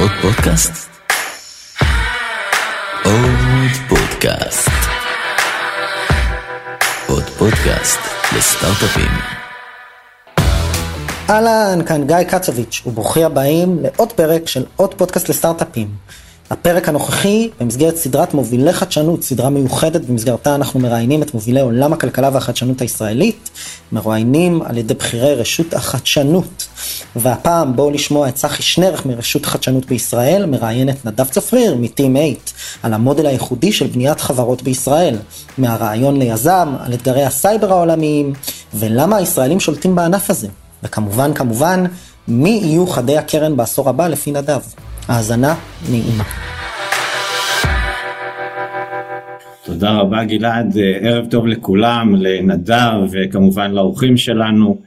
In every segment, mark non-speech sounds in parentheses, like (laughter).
עוד פודקאסט? עוד פודקאסט. עוד פודקאסט לסטארט-אפים. אהלן, כאן גיא קצוביץ', וברוכים הבאים לעוד פרק של עוד פודקאסט לסטארט-אפים. הפרק הנוכחי במסגרת סדרת מובילי חדשנות, סדרה מיוחדת במסגרתה אנחנו מראיינים את מובילי עולם הכלכלה והחדשנות הישראלית, מרואיינים על ידי בכירי רשות החדשנות. והפעם בואו לשמוע את צחי שנרך מרשות החדשנות בישראל, מראיין את נדב צפריר מטים 8 על המודל הייחודי של בניית חברות בישראל, מהרעיון ליזם, על אתגרי הסייבר העולמיים, ולמה הישראלים שולטים בענף הזה. וכמובן, כמובן, מי יהיו חדי הקרן בעשור הבא לפי נדב. האזנה נעימה. תודה רבה גלעד, ערב טוב לכולם, לנדב וכמובן לאורחים שלנו.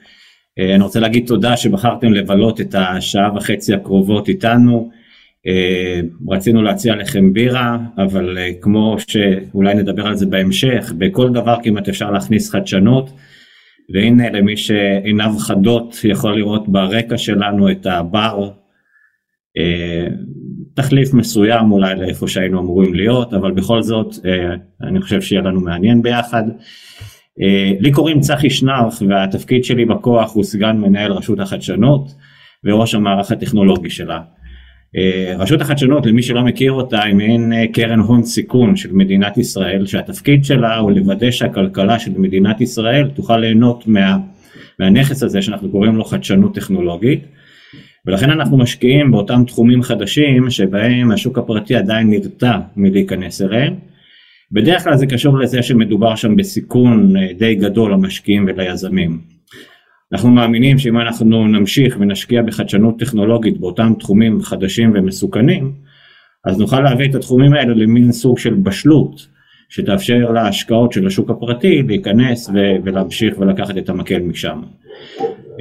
אני רוצה להגיד תודה שבחרתם לבלות את השעה וחצי הקרובות איתנו. רצינו להציע לכם בירה, אבל כמו שאולי נדבר על זה בהמשך, בכל דבר כמעט אפשר להכניס חדשנות. והנה למי שעיניו חדות יכול לראות ברקע שלנו את הבר תחליף מסוים אולי לאיפה שהיינו אמורים להיות אבל בכל זאת אני חושב שיהיה לנו מעניין ביחד. לי קוראים צחי שנרף והתפקיד שלי בכוח הוא סגן מנהל רשות החדשנות וראש המערך הטכנולוגי שלה. רשות החדשנות למי שלא מכיר אותה היא מעין קרן הון סיכון של מדינת ישראל שהתפקיד שלה הוא לוודא שהכלכלה של מדינת ישראל תוכל ליהנות מה, מהנכס הזה שאנחנו קוראים לו חדשנות טכנולוגית. ולכן אנחנו משקיעים באותם תחומים חדשים שבהם השוק הפרטי עדיין נרתע מלהיכנס אליהם. בדרך כלל זה קשור לזה שמדובר שם בסיכון די גדול למשקיעים וליזמים. אנחנו מאמינים שאם אנחנו נמשיך ונשקיע בחדשנות טכנולוגית באותם תחומים חדשים ומסוכנים, אז נוכל להביא את התחומים האלה למין סוג של בשלות, שתאפשר להשקעות של השוק הפרטי להיכנס ולהמשיך ולקחת את המקל משם.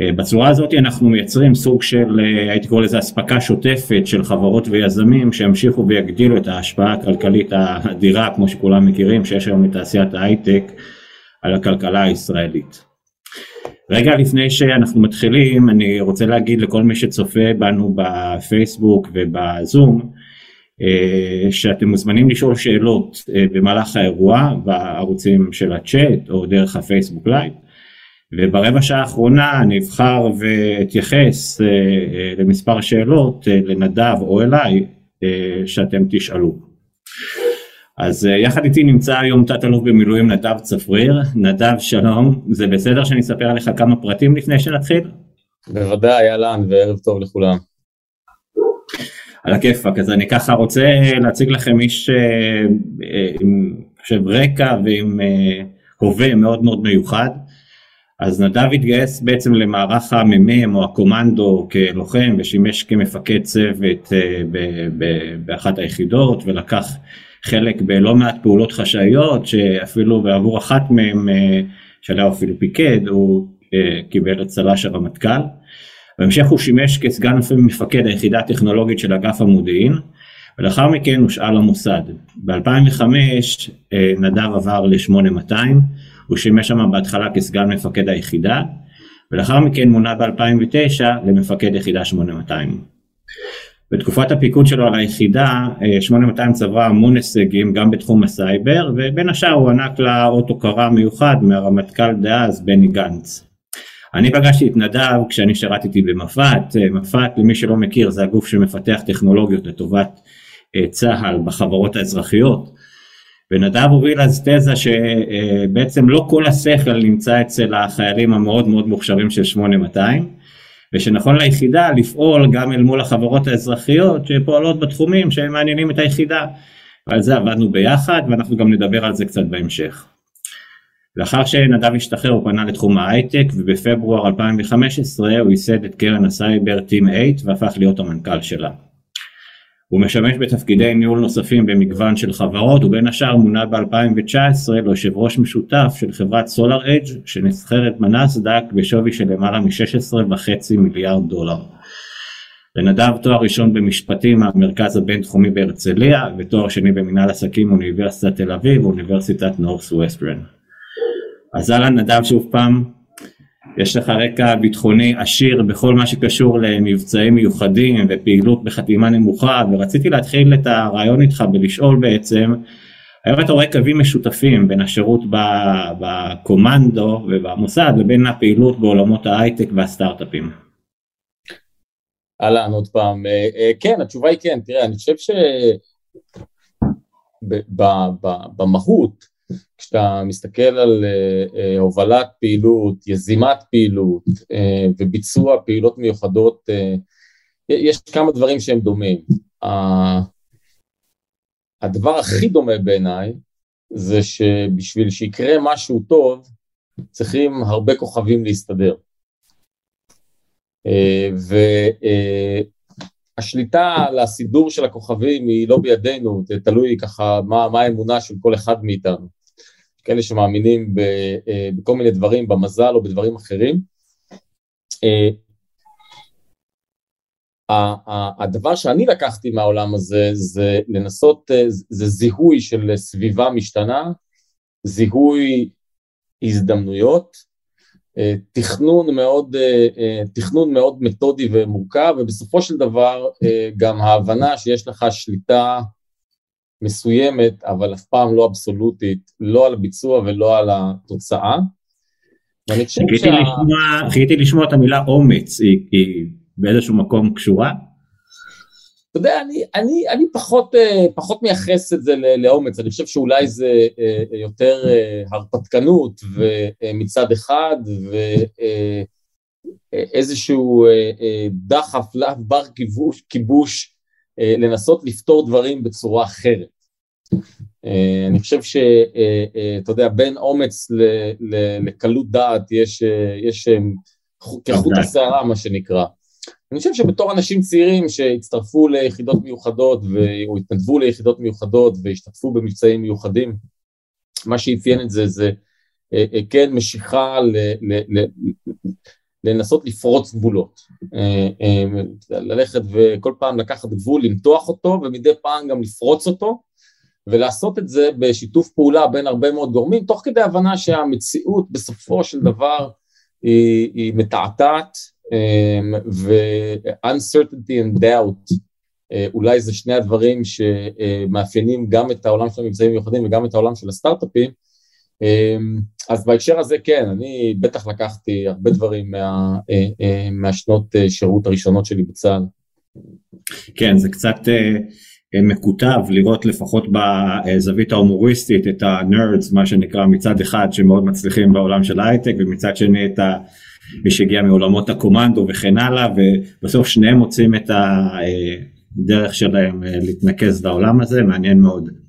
בצורה הזאת אנחנו מייצרים סוג של הייתי קורא לזה אספקה שוטפת של חברות ויזמים שימשיכו ויגדילו את ההשפעה הכלכלית האדירה כמו שכולם מכירים שיש היום לתעשיית ההייטק על הכלכלה הישראלית. רגע לפני שאנחנו מתחילים אני רוצה להגיד לכל מי שצופה בנו בפייסבוק ובזום שאתם מוזמנים לשאול שאלות במהלך האירוע בערוצים של הצ'אט או דרך הפייסבוק live וברבע שעה האחרונה אני אבחר ואתייחס למספר שאלות לנדב או אליי שאתם תשאלו. אז יחד איתי נמצא היום תת אלוף במילואים נדב צפריר, נדב שלום, זה בסדר שאני אספר עליך כמה פרטים לפני שנתחיל? בוודאי אהלן וערב טוב לכולם. על הכיפאק, אז אני ככה רוצה להציג לכם איש עם חושב רקע ועם הווה מאוד מאוד מיוחד. אז נדב התגייס בעצם למערך המ"מ או הקומנדו כלוחם ושימש כמפקד צוות באחת היחידות ולקח חלק בלא מעט פעולות חשאיות שאפילו בעבור אחת מהם שעליה אפילו פיקד הוא קיבל את צל"ש הרמטכ"ל. בהמשך הוא שימש כסגן מפקד היחידה הטכנולוגית של אגף המודיעין ולאחר מכן הושאל למוסד. ב-2005 נדב עבר ל-8200 הוא שימש שם בהתחלה כסגן מפקד היחידה ולאחר מכן מונה ב-2009 למפקד יחידה 8200. בתקופת הפיקוד שלו על היחידה 8200 צברה המון הישגים גם בתחום הסייבר ובין השאר הוענק לה אות הוקרה מיוחד מהרמטכ"ל דאז בני גנץ. אני פגשתי את נדב כשאני שירתתי במפא"ת, מפא"ת למי שלא מכיר זה הגוף שמפתח טכנולוגיות לטובת צה"ל בחברות האזרחיות ונדב הוביל אז תזה שבעצם לא כל השכל נמצא אצל החיילים המאוד מאוד מוכשרים של 8200 ושנכון ליחידה לפעול גם אל מול החברות האזרחיות שפועלות בתחומים שהם מעניינים את היחידה ועל זה עבדנו ביחד ואנחנו גם נדבר על זה קצת בהמשך. לאחר שנדב השתחרר הוא פנה לתחום ההייטק ובפברואר 2015 הוא ייסד את קרן הסייבר Team8 והפך להיות המנכ"ל שלה. הוא משמש בתפקידי ניהול נוספים במגוון של חברות ובין השאר מונה ב-2019 ליושב ראש משותף של חברת SolarEdge שנסחרת בנסדק בשווי של למעלה מ-16.5 מיליארד דולר. לנדב תואר ראשון במשפטים מהמרכז הבינתחומי בהרצליה ותואר שני במנהל עסקים מאוניברסיטת תל אביב ואוניברסיטת נורס ווסטרן. אז אהלן נדב שוב פעם. יש לך רקע ביטחוני עשיר בכל מה שקשור למבצעים מיוחדים ופעילות בחתימה נמוכה ורציתי להתחיל את הרעיון איתך ולשאול בעצם האם אתה רואה קווים משותפים בין השירות בקומנדו ובמוסד לבין הפעילות בעולמות ההייטק והסטארט-אפים? אהלן עוד פעם, אה, אה, כן התשובה היא כן, תראה אני חושב שבמהות כשאתה מסתכל על uh, הובלת פעילות, יזימת פעילות uh, וביצוע פעילות מיוחדות, יש כמה דברים שהם דומים. הדבר הכי דומה בעיניי זה שבשביל שיקרה משהו טוב צריכים הרבה כוכבים להסתדר. והשליטה על הסידור של הכוכבים היא לא בידינו, זה תלוי ככה מה, מה האמונה של כל אחד מאיתנו. כאלה שמאמינים אה, בכל מיני דברים, במזל או בדברים אחרים. אה, הדבר שאני לקחתי מהעולם הזה זה לנסות, אה, זה זיהוי של סביבה משתנה, זיהוי הזדמנויות, תכנון מאוד, תכנון מאוד מתודי ומורכב, ובסופו של דבר גם ההבנה שיש לך שליטה מסוימת, אבל אף פעם לא אבסולוטית, לא על הביצוע ולא על התוצאה. ואני חושב שה... לשמוע, חיכיתי לשמוע את המילה אומץ, היא, היא באיזשהו מקום קשורה? אתה יודע, אני, אני, אני פחות, אה, פחות מייחס את זה לאומץ, אני חושב שאולי זה אה, יותר אה, הרפתקנות מצד אחד, ואיזשהו דחף לאו בר כיבוש, כיבוש לנסות לפתור דברים בצורה אחרת. אה, אני חושב שאתה אה, אה, יודע, בין אומץ לקלות דעת יש, יש כחוט השערה מה שנקרא. אני חושב שבתור אנשים צעירים שהצטרפו ליחידות מיוחדות או התנדבו ליחידות מיוחדות והשתתפו במבצעים מיוחדים, מה שאפיין את זה זה כן משיכה ל, ל, ל, לנסות לפרוץ גבולות, ללכת וכל פעם לקחת גבול, למתוח אותו ומדי פעם גם לפרוץ אותו ולעשות את זה בשיתוף פעולה בין הרבה מאוד גורמים, תוך כדי הבנה שהמציאות בסופו של דבר היא, היא מתעתעת אמ, ו-uncertainty and doubt. אה, אולי זה שני הדברים שמאפיינים גם את העולם של המבצעים המיוחדים וגם את העולם של הסטארט-אפים אז בהקשר הזה כן, אני בטח לקחתי הרבה דברים מה, אה, אה, מהשנות שירות הראשונות שלי בצה"ל. כן, זה קצת מקוטב לראות לפחות בזווית ההומוריסטית את הנרדס מה שנקרא מצד אחד שמאוד מצליחים בעולם של ההייטק ומצד שני את ה... מי שהגיע מעולמות הקומנדו וכן הלאה ובסוף שניהם מוצאים את הדרך שלהם להתנקז לעולם הזה מעניין מאוד.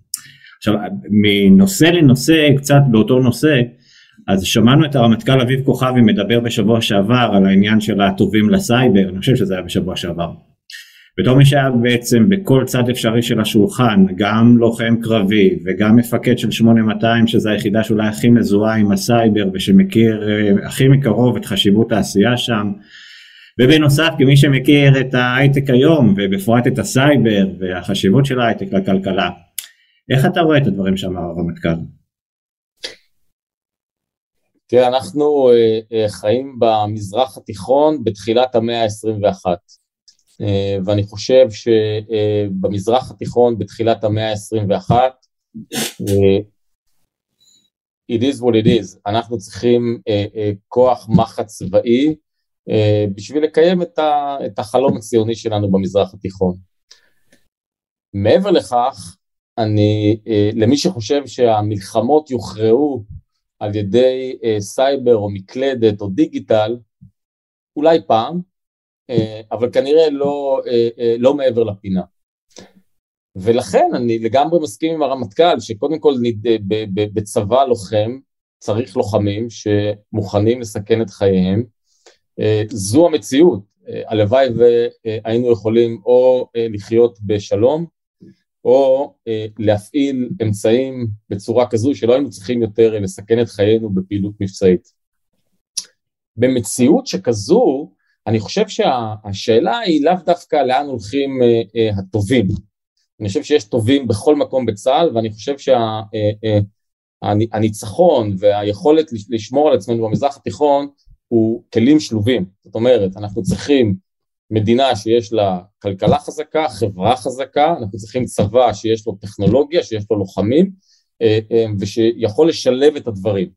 עכשיו מנושא לנושא קצת באותו נושא אז שמענו את הרמטכ"ל אביב כוכבי מדבר בשבוע שעבר על העניין של הטובים לסייבר אני חושב שזה היה בשבוע שעבר. בתור מי שהיה בעצם בכל צד אפשרי של השולחן, גם לוחם קרבי וגם מפקד של 8200 שזו היחידה שאולי הכי מזוהה עם הסייבר ושמכיר אה, הכי מקרוב את חשיבות העשייה שם. ובנוסף כמי שמכיר את ההייטק היום ובפרט את הסייבר והחשיבות של ההייטק לכלכלה, איך אתה רואה את הדברים שאמר הרמטכ"ל? תראה, אנחנו אה, אה, חיים במזרח התיכון בתחילת המאה ה-21. אה, ואני חושב שבמזרח התיכון בתחילת המאה ה-21, אה, it is what it is, אנחנו צריכים כוח מחץ צבאי בשביל לקיים את החלום הציוני שלנו במזרח התיכון. מעבר לכך, אני, למי שחושב שהמלחמות יוכרעו על ידי סייבר או מקלדת או דיגיטל, אולי פעם, אה, אבל כנראה לא, אה, אה, לא מעבר לפינה. ולכן אני לגמרי מסכים עם הרמטכ"ל שקודם כל בצבא לוחם צריך לוחמים שמוכנים לסכן את חייהם. זו המציאות, הלוואי והיינו יכולים או לחיות בשלום או להפעיל אמצעים בצורה כזו שלא היינו צריכים יותר לסכן את חיינו בפעילות מבצעית. במציאות שכזו אני חושב שהשאלה היא לאו דווקא לאן הולכים אה, אה, הטובים. אני חושב שיש טובים בכל מקום בצה"ל, ואני חושב שהניצחון אה, והיכולת לשמור על עצמנו במזרח התיכון הוא כלים שלובים, זאת אומרת, אנחנו צריכים מדינה שיש לה כלכלה חזקה, חברה חזקה, אנחנו צריכים צבא שיש לו טכנולוגיה, שיש לו לוחמים, אה, אה, ושיכול לשלב את הדברים.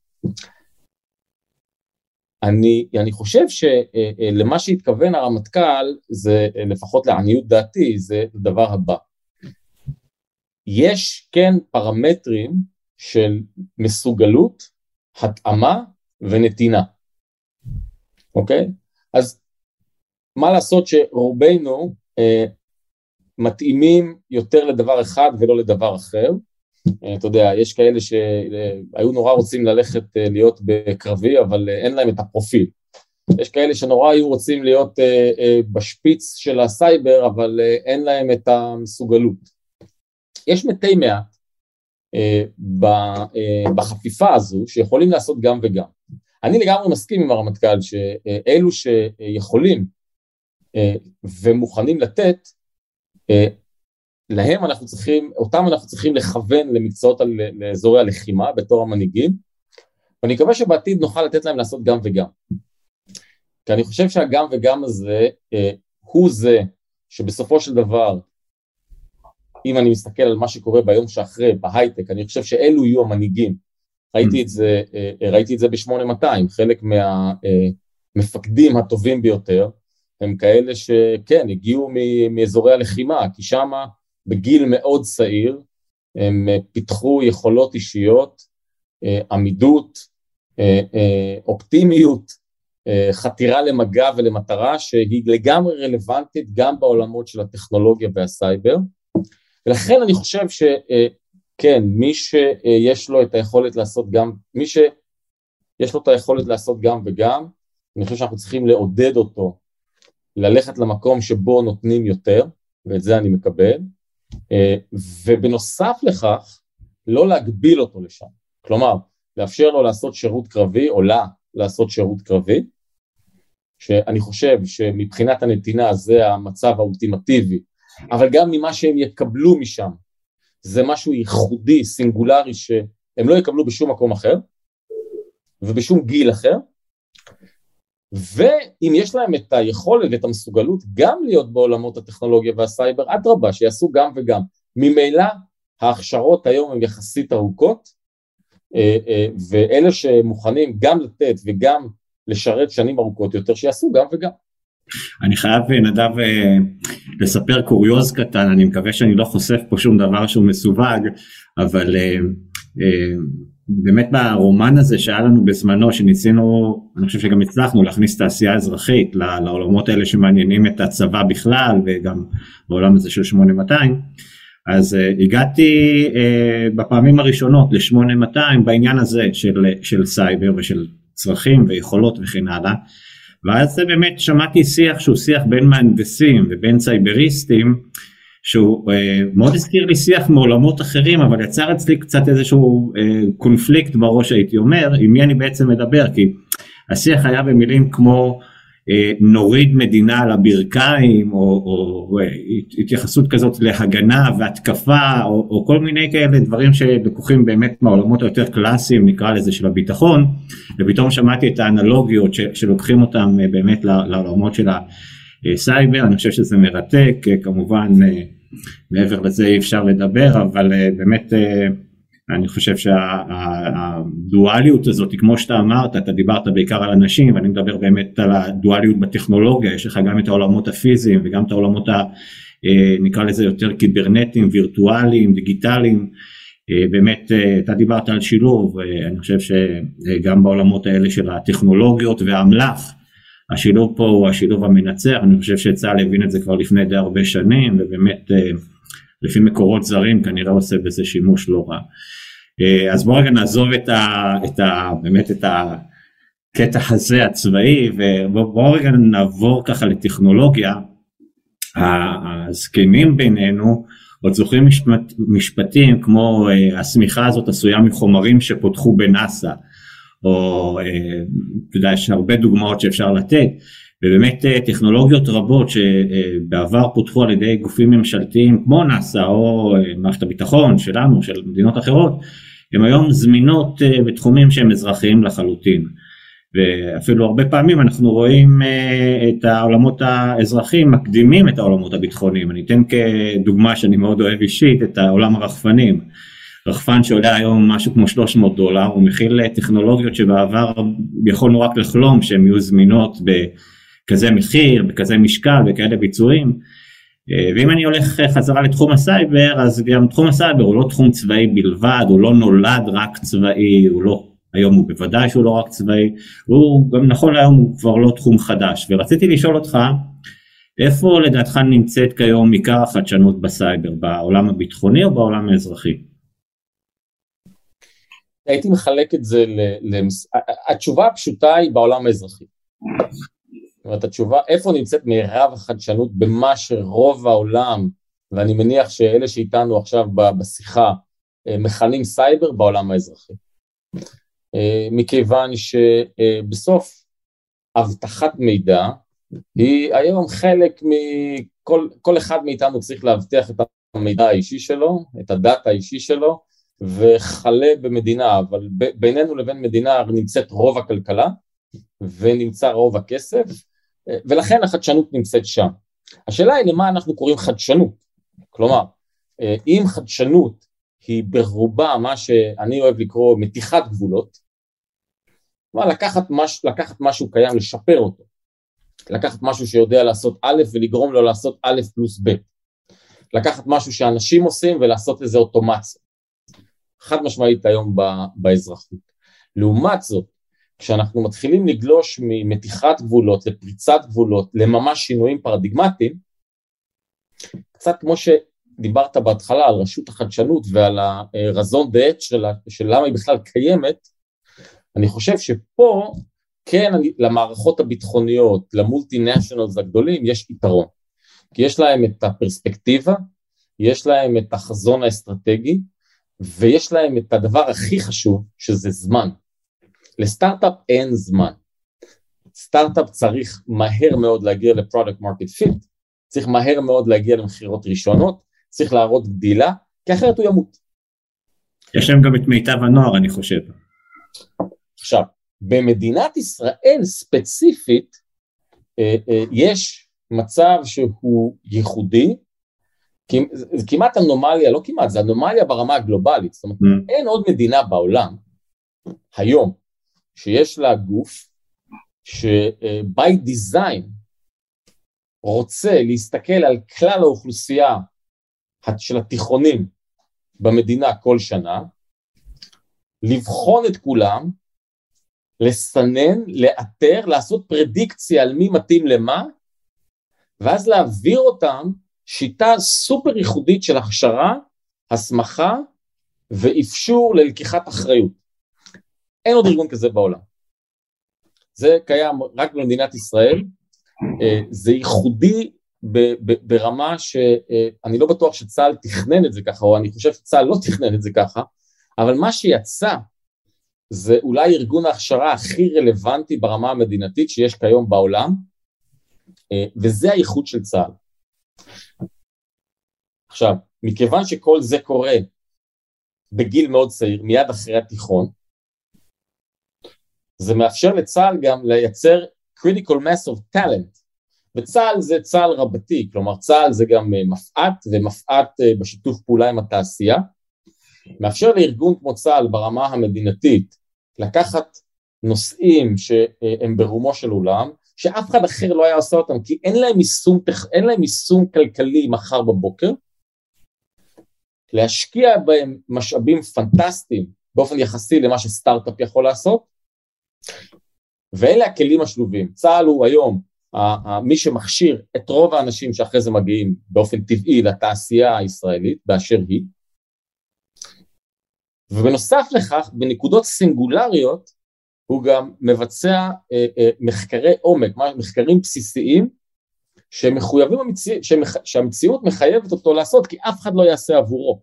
אני, אני חושב שלמה אה, שהתכוון הרמטכ"ל, זה לפחות לעניות דעתי, זה הדבר הבא. יש כן פרמטרים של מסוגלות, התאמה ונתינה, אוקיי? אז מה לעשות שרובנו אה, מתאימים יותר לדבר אחד ולא לדבר אחר. אה, אתה יודע, יש כאלה שהיו נורא רוצים ללכת אה, להיות בקרבי, אבל אה, אין להם את הפרופיל. יש כאלה שנורא היו רוצים להיות אה, אה, בשפיץ של הסייבר, אבל אה, אין להם את המסוגלות. יש מתי מעט אה, אה, בחפיפה הזו שיכולים לעשות גם וגם. אני לגמרי מסכים עם הרמטכ"ל שאלו שיכולים אה, ומוכנים לתת, אה, להם אנחנו צריכים, אותם אנחנו צריכים לכוון למקצועות, לאזורי הלחימה בתור המנהיגים, ואני מקווה שבעתיד נוכל לתת להם לעשות גם וגם. כי אני חושב שהגם וגם הזה אה, הוא זה שבסופו של דבר, אם אני מסתכל על מה שקורה ביום שאחרי, בהייטק, אני חושב שאלו יהיו המנהיגים. ראיתי את זה, ראיתי את זה ב-8200, חלק מהמפקדים הטובים ביותר, הם כאלה שכן, הגיעו מאזורי הלחימה, כי שם בגיל מאוד צעיר הם אה, פיתחו יכולות אישיות, אה, עמידות, אה, אופטימיות, חתירה למגע ולמטרה שהיא לגמרי רלוונטית גם בעולמות של הטכנולוגיה והסייבר. ולכן אני חושב שכן, מי שיש לו את היכולת לעשות גם, מי שיש לו את היכולת לעשות גם וגם, אני חושב שאנחנו צריכים לעודד אותו ללכת למקום שבו נותנים יותר, ואת זה אני מקבל, אה, ובנוסף לכך, לא להגביל אותו לשם. כלומר, לאפשר לו לעשות שירות קרבי, או לה לעשות שירות קרבי, שאני חושב שמבחינת הנתינה זה המצב האולטימטיבי, אבל גם ממה שהם יקבלו משם, זה משהו ייחודי, סינגולרי, שהם לא יקבלו בשום מקום אחר, ובשום גיל אחר, ואם יש להם את היכולת ואת המסוגלות גם להיות בעולמות הטכנולוגיה והסייבר, אדרבה, שיעשו גם וגם. ממילא ההכשרות היום הן יחסית ארוכות, אה, אה, ואלה שמוכנים גם לתת וגם לשרת שנים ארוכות יותר, שיעשו גם וגם. אני חייב, נדב, אה, לספר קוריוז קטן, אני מקווה שאני לא חושף פה שום דבר שהוא מסווג, אבל באמת ברומן הזה שהיה לנו בזמנו שניסינו, אני חושב שגם הצלחנו להכניס תעשייה אזרחית לעולמות האלה שמעניינים את הצבא בכלל וגם בעולם הזה של 8200, אז uh, הגעתי uh, בפעמים הראשונות ל-8200 בעניין הזה של, של סייבר ושל צרכים ויכולות וכן הלאה, ואז באמת שמעתי שיח שהוא שיח בין מהנדסים ובין סייבריסטים שהוא אה, מאוד הזכיר לי שיח מעולמות אחרים אבל יצר אצלי קצת איזשהו אה, קונפליקט בראש הייתי אומר עם מי אני בעצם מדבר כי השיח היה במילים כמו אה, נוריד מדינה על הברכיים או, או אה, התייחסות כזאת להגנה והתקפה או, או כל מיני כאלה דברים שלקוחים באמת מהעולמות היותר קלאסיים נקרא לזה של הביטחון. ופתאום שמעתי את האנלוגיות ש, שלוקחים אותם אה, באמת לעולמות של הסייבר אני חושב שזה מרתק כמובן מעבר לזה אי אפשר לדבר, אבל אה, באמת אה, אני חושב שהדואליות הזאת, כמו שאתה אמרת, אתה דיברת בעיקר על אנשים, ואני מדבר באמת על הדואליות בטכנולוגיה, יש לך גם את העולמות הפיזיים וגם את העולמות, ה, אה, נקרא לזה יותר קיברנטיים, וירטואליים, דיגיטליים. באמת אתה דיברת על שילוב, אני חושב שגם בעולמות האלה של הטכנולוגיות והאמל"ח השילוב פה הוא השילוב המנצח, אני חושב שצה"ל הבין את זה כבר לפני די הרבה שנים, ובאמת אה, לפי מקורות זרים כנראה עושה בזה שימוש לא רע. אה, אז בואו רגע נעזוב את ה, את ה, באמת את הקטע הזה הצבאי, ובואו רגע נעבור ככה לטכנולוגיה. הזקנים בינינו עוד זוכרים משפט, משפטים כמו אה, השמיכה הזאת עשויה מחומרים שפותחו בנאסא. או אה, אתה יודע, יש הרבה דוגמאות שאפשר לתת, ובאמת אה, טכנולוגיות רבות שבעבר פותחו על ידי גופים ממשלתיים כמו נאס"א או אה, מערכת הביטחון שלנו, של מדינות אחרות, הן היום זמינות בתחומים שהם אזרחיים לחלוטין. ואפילו הרבה פעמים אנחנו רואים אה, את העולמות האזרחיים מקדימים את העולמות הביטחוניים. אני אתן כדוגמה שאני מאוד אוהב אישית את העולם הרחפנים. רחפן שעולה היום משהו כמו 300 דולר, הוא מכיל טכנולוגיות שבעבר יכולנו רק לחלום שהן יהיו זמינות בכזה מחיר, בכזה משקל, בכאלה ביצועים. אה, ואם אני הולך חזרה לתחום הסייבר, אז גם תחום הסייבר הוא לא תחום צבאי בלבד, הוא לא נולד רק צבאי, הוא לא, היום הוא בוודאי שהוא לא רק צבאי, הוא גם נכון להיום הוא כבר לא תחום חדש. ורציתי לשאול אותך, איפה לדעתך נמצאת כיום עיקר החדשנות בסייבר, בעולם הביטחוני או בעולם האזרחי? הייתי מחלק את זה, למס... התשובה הפשוטה היא בעולם האזרחי. זאת אומרת, התשובה, איפה נמצאת מירב החדשנות במה שרוב העולם, ואני מניח שאלה שאיתנו עכשיו בשיחה, אה, מכנים סייבר בעולם האזרחי. אה, מכיוון שבסוף אבטחת מידע היא היום חלק מכל כל אחד מאיתנו צריך להבטיח את המידע האישי שלו, את הדאטה האישי שלו, וכלה במדינה, אבל בינינו לבין מדינה נמצאת רוב הכלכלה ונמצא רוב הכסף, ולכן החדשנות נמצאת שם. השאלה היא למה אנחנו קוראים חדשנות, כלומר, אם חדשנות היא ברובה מה שאני אוהב לקרוא מתיחת גבולות, כלומר לקחת, מש, לקחת משהו קיים, לשפר אותו, לקחת משהו שיודע לעשות א' ולגרום לו לעשות א' פלוס ב', לקחת משהו שאנשים עושים ולעשות לזה אוטומציה, חד משמעית היום באזרחות. לעומת זאת, כשאנחנו מתחילים לגלוש ממתיחת גבולות לפריצת גבולות לממש שינויים פרדיגמטיים, קצת כמו שדיברת בהתחלה על רשות החדשנות ועל ה raison d'être של, של למה היא בכלל קיימת, אני חושב שפה כן למערכות הביטחוניות, למולטי-nationals הגדולים יש יתרון, כי יש להם את הפרספקטיבה, יש להם את החזון האסטרטגי, ויש להם את הדבר הכי חשוב, שזה זמן. לסטארט-אפ אין זמן. סטארט-אפ צריך מהר מאוד להגיע ל product market fit, צריך מהר מאוד להגיע למכירות ראשונות, צריך להראות גדילה, כי אחרת הוא ימות. יש להם גם את מיטב הנוער, אני חושב. עכשיו, במדינת ישראל ספציפית, אה, אה, יש מצב שהוא ייחודי, זה כמעט אנומליה, לא כמעט, זה אנומליה ברמה הגלובלית, זאת אומרת, mm. אין עוד מדינה בעולם, היום, שיש לה גוף ש-by design רוצה להסתכל על כלל האוכלוסייה של התיכונים במדינה כל שנה, לבחון את כולם, לסנן, לאתר, לעשות פרדיקציה על מי מתאים למה, ואז להעביר אותם שיטה סופר ייחודית של הכשרה, הסמכה ואפשור ללקיחת אחריות. אין עוד ארגון כזה בעולם. זה קיים רק במדינת ישראל, אה, זה ייחודי ברמה שאני לא בטוח שצה"ל תכנן את זה ככה, או אני חושב שצה"ל לא תכנן את זה ככה, אבל מה שיצא זה אולי ארגון ההכשרה הכי רלוונטי ברמה המדינתית שיש כיום בעולם, אה, וזה הייחוד של צה"ל. עכשיו, מכיוון שכל זה קורה בגיל מאוד צעיר, מיד אחרי התיכון, זה מאפשר לצה"ל גם לייצר critical mass of talent, וצה"ל זה צה"ל רבתי, כלומר צה"ל זה גם אה, מפא"ת ומפא"ת אה, בשיתוף פעולה עם התעשייה, מאפשר לארגון כמו צה"ל ברמה המדינתית לקחת נושאים שהם ברומו של עולם שאף אחד אחר לא היה עושה אותם, כי אין להם יישום, אין להם יישום כלכלי מחר בבוקר, להשקיע בהם משאבים פנטסטיים באופן יחסי למה שסטארט-אפ יכול לעשות, ואלה הכלים השלובים. צה"ל הוא היום מי שמכשיר את רוב האנשים שאחרי זה מגיעים באופן טבעי לתעשייה הישראלית באשר היא, ובנוסף לכך, בנקודות סינגולריות, הוא גם מבצע אה, אה, מחקרי עומק, מחקרים בסיסיים שמחויבים המציא, שמח, שהמציאות מחייבת אותו לעשות כי אף אחד לא יעשה עבורו.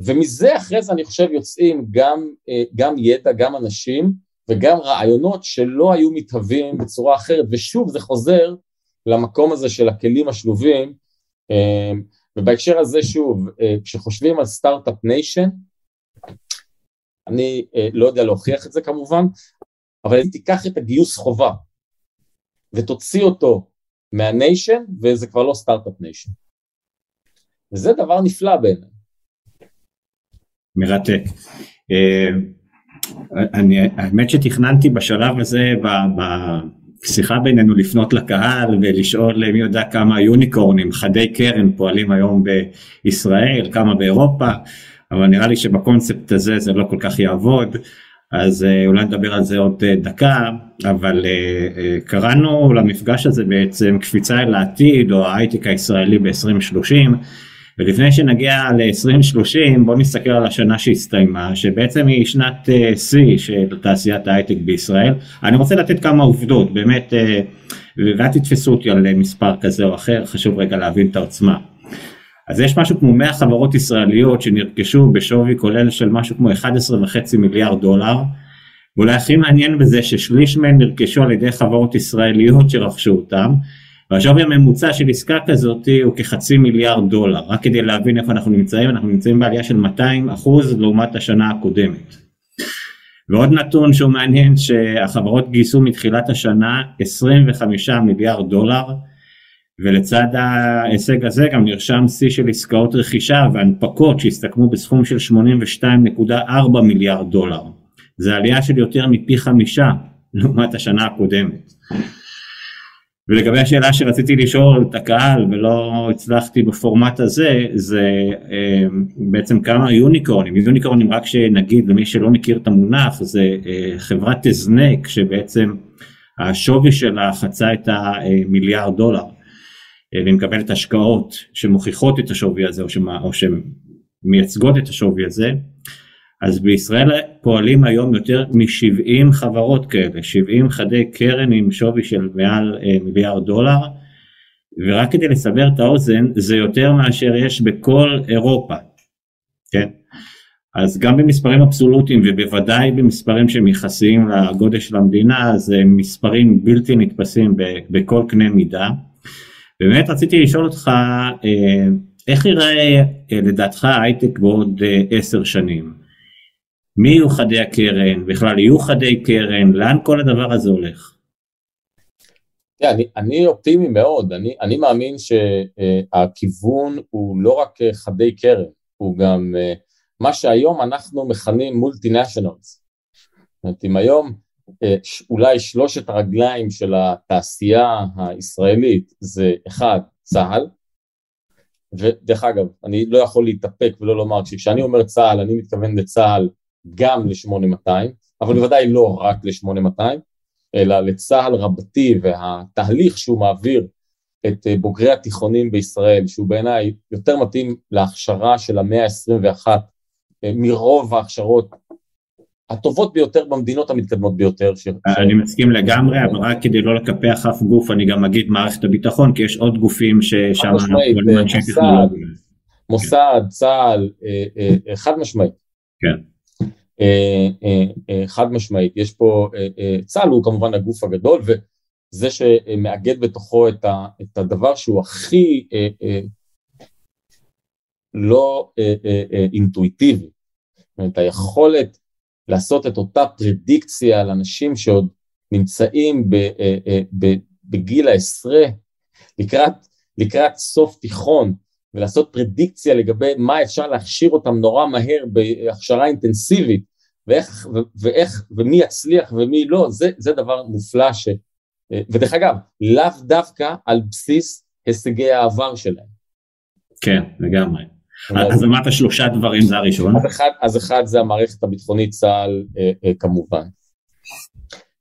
ומזה אחרי זה אני חושב יוצאים גם, אה, גם ידע, גם אנשים וגם רעיונות שלא היו מתהווים בצורה אחרת, ושוב זה חוזר למקום הזה של הכלים השלובים, אה, ובהקשר הזה שוב, אה, כשחושבים על סטארט-אפ nation, אני אה, לא יודע להוכיח את זה כמובן, אבל אם תיקח את הגיוס חובה ותוציא אותו מה nation, וזה כבר לא סטארט-אפ nation. וזה דבר נפלא בעיניי. מרתק. אה, אני, האמת שתכננתי בשלב הזה, בשיחה בינינו לפנות לקהל ולשאול מי יודע כמה יוניקורנים, חדי קרן פועלים היום בישראל, כמה באירופה, אבל נראה לי שבקונספט הזה זה לא כל כך יעבוד. אז אה, אולי נדבר על זה עוד אה, דקה, אבל אה, קראנו למפגש הזה בעצם קפיצה אל העתיד או ההייטק הישראלי ב-2030, ולפני שנגיע ל-2030 בואו נסתכל על השנה שהסתיימה, שבעצם היא שנת שיא של תעשיית ההייטק בישראל. אני רוצה לתת כמה עובדות, באמת, ואל תתפסו אותי על מספר כזה או אחר, חשוב רגע להבין את העוצמה. אז יש משהו כמו 100 חברות ישראליות שנרכשו בשווי כולל של משהו כמו 11.5 מיליארד דולר, ואולי הכי מעניין בזה ששליש מהן נרכשו על ידי חברות ישראליות שרכשו אותם, והשווי הממוצע של עסקה כזאת הוא כחצי מיליארד דולר, רק כדי להבין איפה אנחנו נמצאים, אנחנו נמצאים בעלייה של 200 אחוז לעומת השנה הקודמת. ועוד נתון שהוא מעניין שהחברות גייסו מתחילת השנה 25 מיליארד דולר, ולצד ההישג הזה גם נרשם שיא של עסקאות רכישה והנפקות שהסתכמו בסכום של 82.4 מיליארד דולר. זה עלייה של יותר מפי חמישה לעומת השנה הקודמת. ולגבי השאלה שרציתי לשאול את הקהל ולא הצלחתי בפורמט הזה, זה אה, בעצם כמה יוניקורנים, יוניקורנים רק שנגיד למי שלא מכיר את המונח, זה אה, חברת הזנק שבעצם השווי שלה חצה את המיליארד דולר. אה, והיא מקבלת השקעות שמוכיחות את השווי הזה או, שמה, או שמייצגות את השווי הזה, אז בישראל פועלים היום יותר מ-70 חברות כאלה, 70 חדי קרן עם שווי של מעל אה, מיליארד דולר, ורק כדי לסבר את האוזן, זה יותר מאשר יש בכל אירופה, כן? אז גם במספרים אבסולוטיים ובוודאי במספרים שהם יחסיים לגודל של המדינה, זה מספרים בלתי נתפסים בכל קנה מידה. באמת רציתי לשאול אותך, אה, איך יראה אה, לדעתך הייטק בעוד אה, עשר שנים? מי יהיו חדי הקרן? בכלל יהיו חדי קרן? לאן כל הדבר הזה הולך? Yeah, אני, אני אופטימי מאוד, אני, אני מאמין שהכיוון הוא לא רק חדי קרן, הוא גם מה שהיום אנחנו מכנים מולטינשיונלס. זאת אומרת, אם היום אולי שלושת הרגליים של התעשייה הישראלית זה אחד, צה"ל, ודרך אגב, אני לא יכול להתאפק ולא לומר, כשאני אומר צה"ל, אני מתכוון לצה"ל גם ל-8200, אבל בוודאי לא רק ל-8200, אלא לצה"ל רבתי והתהליך שהוא מעביר את אה, בוגרי התיכונים בישראל, שהוא בעיניי יותר מתאים להכשרה של המאה ה-21 אה, מרוב ההכשרות הטובות ביותר במדינות המתקדמות ביותר. ש... אני מסכים לגמרי, אבל רק כדי לא לקפח אף גוף, אני גם אגיד מערכת הביטחון, כי יש עוד גופים ששם... מוסד, מוסד, צה"ל, אה, אה, חד משמעית. כן. חד משמעית, יש פה, צה"ל הוא כמובן הגוף הגדול, וזה שמאגד בתוכו את הדבר שהוא הכי לא אינטואיטיבי, זאת אומרת היכולת לעשות את אותה פרדיקציה על אנשים שעוד נמצאים ב, אה, אה, ב, בגיל העשרה, לקראת, לקראת סוף תיכון, ולעשות פרדיקציה לגבי מה אפשר להכשיר אותם נורא מהר בהכשרה אינטנסיבית, ואיך, ואיך, ומי יצליח ומי לא, זה, זה דבר מופלא ש... אה, ודרך אגב, לאו דווקא על בסיס הישגי העבר שלהם. כן, לגמרי. אז אמרת שלושה דברים, זה הראשון. אז אחד, אז אחד זה המערכת הביטחונית צה"ל אה, אה, כמובן.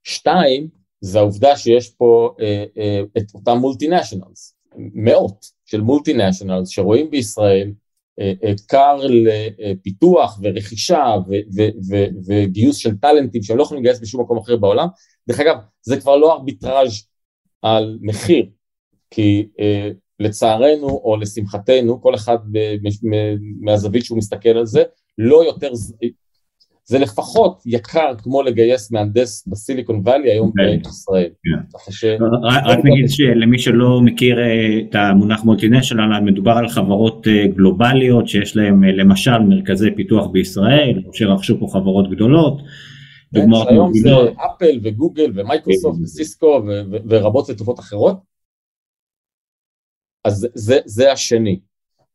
שתיים, זה העובדה שיש פה אה, אה, את אותם מולטינשיונלס, מאות של מולטינשיונלס שרואים בישראל אה, אה, כר לפיתוח ורכישה ו, ו, ו, וגיוס של טאלנטים שהם לא יכולים לגייס בשום מקום אחר בעולם. דרך אגב, זה כבר לא ארביטראז' על מחיר, כי אה, לצערנו או לשמחתנו, כל אחד מהזווית שהוא מסתכל על זה, לא יותר, זה לפחות יקר כמו לגייס מהנדס בסיליקון וואלי היום כן. בישראל. כן. רק רק נגיד שלמי שלא מכיר אה, את המונח מולטינשיונל, מדובר על חברות אה, גלובליות שיש להם אה, למשל מרכזי פיתוח בישראל, שרכשו פה חברות גדולות, דוגמאות היום זה. אפל וגוגל ומייקרוסופט כן. וסיסקו ורבות וטובות אחרות. אז זה, זה השני.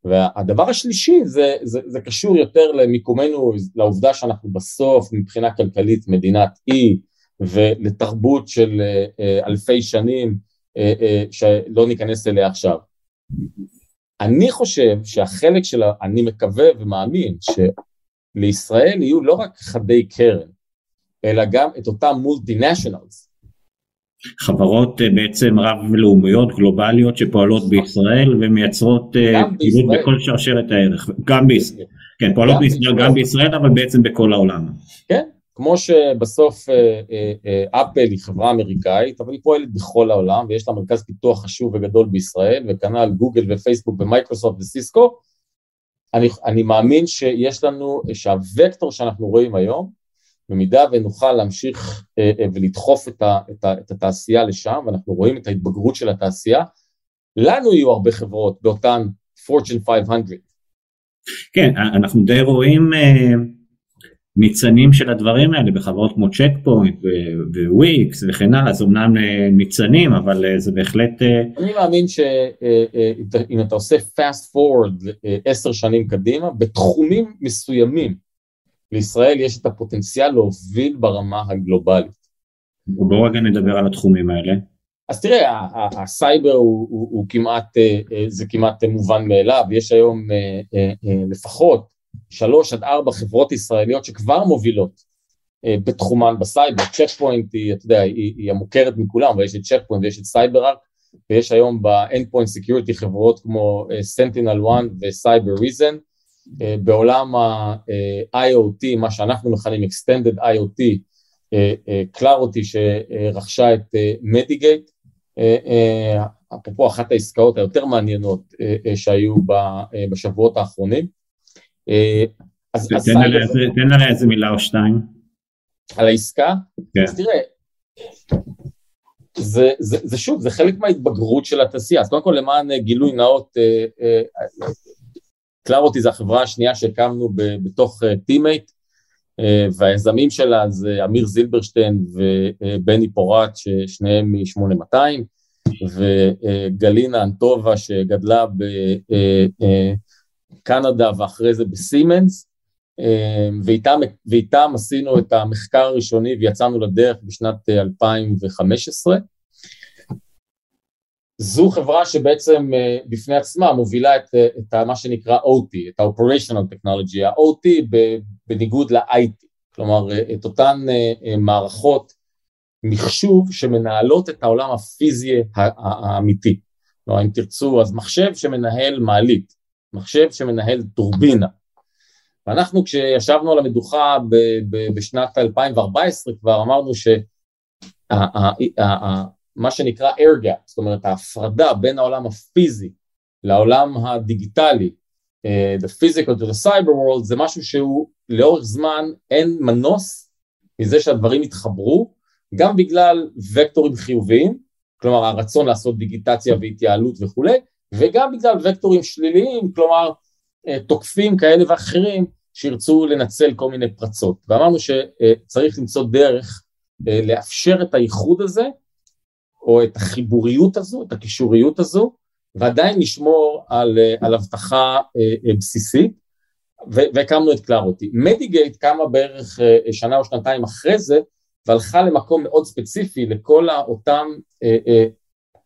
והדבר השלישי זה, זה, זה קשור יותר למיקומנו, לעובדה שאנחנו בסוף מבחינה כלכלית מדינת אי ולתרבות של אה, אה, אלפי שנים אה, שלא ניכנס אליה עכשיו. אני חושב שהחלק של, אני מקווה ומאמין שלישראל יהיו לא רק חדי קרן, אלא גם את אותם multinationals, חברות אה, בעצם רב-לאומיות גלובליות שפועלות בישראל ומייצרות אה, פעילות. בכל שרשרת הערך, גם בישראל, כן פועלות בישראל. גם בישראל אבל בעצם בכל העולם. כן, כמו שבסוף אה, אפל היא חברה אמריקאית, אבל היא פועלת בכל העולם ויש לה מרכז פיתוח חשוב וגדול בישראל, וכנ"ל גוגל ופייסבוק ומייקרוסופט וסיסקו. אני, אני מאמין שיש לנו, שהווקטור שאנחנו רואים היום, במידה ונוכל להמשיך אה, אה, ולדחוף את, ה, את, ה, את התעשייה לשם, ואנחנו רואים את ההתבגרות של התעשייה, לנו יהיו הרבה חברות באותן Fortune 500. כן, אנחנו די רואים אה, ניצנים של הדברים האלה בחברות כמו צ'ק פוינט וויקס וכן הלאה, זה אמנם אה, ניצנים אבל אה, זה בהחלט, אה, אני מאמין שאם אתה עושה fast forward אה, עשר שנים קדימה, בתחומים מסוימים לישראל יש את הפוטנציאל להוביל ברמה הגלובלית. בואו רגע נדבר על התחומים האלה. אז תראה, הסייבר הוא, הוא, הוא כמעט, אה, אה, זה כמעט מובן מאליו, יש היום אה, לפחות שלוש עד ארבע חברות ישראליות שכבר מובילות בתחומן בסייבר, צ'ק פוינט היא, אתה יודע, היא, היא המוכרת מכולם, אבל יש את צ'ק פוינט ויש את סייבר ויש היום ב-endpoint security חברות כמו אה, Sentinel One ו Cybereason, בעולם ה-IoT, מה שאנחנו מכנים Extended IoT, אה, אה, קלארוטי שרכשה את מדיגייט, אפרופו אחת העסקאות היותר מעניינות אה, אה, שהיו אה, בשבועות האחרונים. אה, אז תן עליה איזה- מילה או שתיים. על העסקה, כן. אז תראה, זה, זה, זה שוב, זה חלק מההתבגרות של התעשייה, אז קודם כל למען אה, גילוי נאות, אה, אה, קלארוטי זה החברה השנייה שהקמנו בתוך Team8, והיזמים שלה זה אמיר זילברשטיין ובני פורט, ששניהם מ-8200, וגלינה אנטונובה שגדלה בקנדה ואחרי זה בסימנס, ואיתם, ואיתם עשינו את המחקר הראשוני ויצאנו לדרך בשנת 2015. זו חברה שבעצם בפני עצמה מובילה את, את מה שנקרא OT, את ה-Operational Technology, ה-OT בניגוד ל-IT, כלומר את אותן מערכות מחשוב שמנהלות את העולם הפיזי האמיתי. כלומר, אם תרצו, אז מחשב שמנהל מעלית, מחשב שמנהל טורבינה. ואנחנו כשישבנו על המדוכה בשנת 2014 כבר אמרנו שמה שנקרא air gap, זאת אומרת ההפרדה בין העולם הפיזי לעולם הדיגיטלי, uh, the physical to the cyber world, זה משהו שהוא לאורך זמן אין מנוס מזה שהדברים יתחברו, גם בגלל וקטורים חיוביים, כלומר הרצון לעשות דיגיטציה והתייעלות וכולי, וגם בגלל וקטורים שליליים, כלומר תוקפים כאלה ואחרים שירצו לנצל כל מיני פרצות. ואמרנו שצריך למצוא דרך לאפשר את הייחוד הזה, או את החיבוריות הזו, את הקישוריות הזו, ועדיין לשמור על, על הבטחה בסיסית, והקמנו את קלארוטי. מדיגייט קמה בערך שנה או שנתיים אחרי זה, והלכה למקום מאוד ספציפי לכל אותם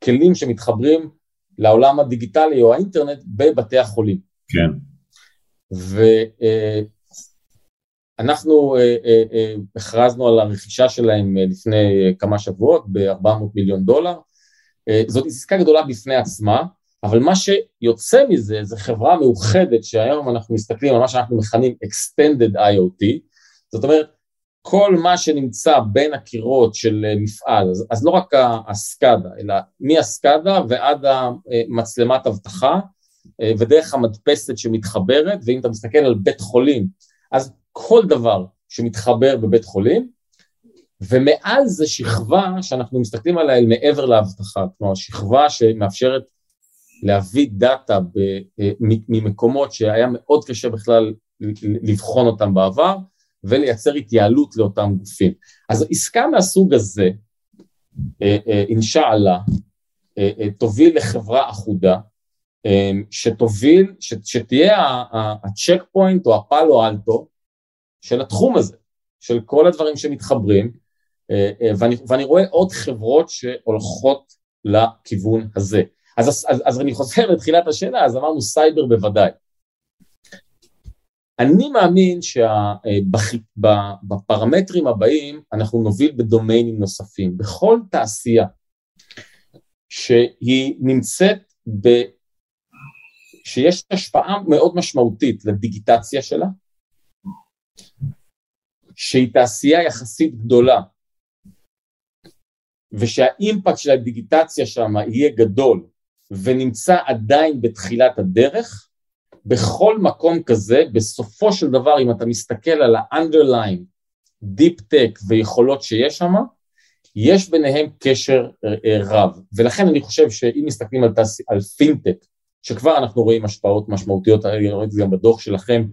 כלים שמתחברים לעולם הדיגיטלי או האינטרנט בבתי החולים. כן. ואנחנו הכרזנו על הרכישה שלהם לפני כמה שבועות ב-400 מיליון דולר. זאת עסקה גדולה בפני עצמה, אבל מה שיוצא מזה זה חברה מאוחדת שהיום אנחנו מסתכלים על מה שאנחנו מכנים Extended IoT, זאת אומרת כל מה שנמצא בין הקירות של מפעל, אז, אז לא רק הסקאדה, אלא מהסקאדה ועד המצלמת אבטחה, ודרך המדפסת שמתחברת, ואם אתה מסתכל על בית חולים, אז כל דבר שמתחבר בבית חולים, ומעל זה שכבה שאנחנו מסתכלים עליה אל מעבר לאבטחה, כלומר שכבה שמאפשרת להביא דאטה אה, ממקומות שהיה מאוד קשה בכלל לבחון אותם בעבר, ולייצר התייעלות לאותם גופים. אז עסקה מהסוג הזה, אה, אה, אינשאללה, תוביל לחברה אחודה, שתוביל, שתהיה הצ'ק פוינט או הפאלו אלטו של התחום הזה, של כל הדברים שמתחברים, ואני, ואני רואה עוד חברות שהולכות לכיוון הזה. אז, אז, אז אני חוזר לתחילת השאלה, אז אמרנו סייבר בוודאי. אני מאמין שבפרמטרים הבאים אנחנו נוביל בדומיינים נוספים. בכל תעשייה שהיא נמצאת ב... שיש השפעה מאוד משמעותית לדיגיטציה שלה, שהיא תעשייה יחסית גדולה, ושהאימפקט של הדיגיטציה שם יהיה גדול, ונמצא עדיין בתחילת הדרך, בכל מקום כזה, בסופו של דבר, אם אתה מסתכל על ה-underline, Deep Tech ויכולות שיש שם, יש ביניהם קשר אה, אה, רב. ולכן אני חושב שאם מסתכלים על, תעש... על פינטק, שכבר אנחנו רואים השפעות משמעותיות, אני רואה את זה גם בדוח שלכם,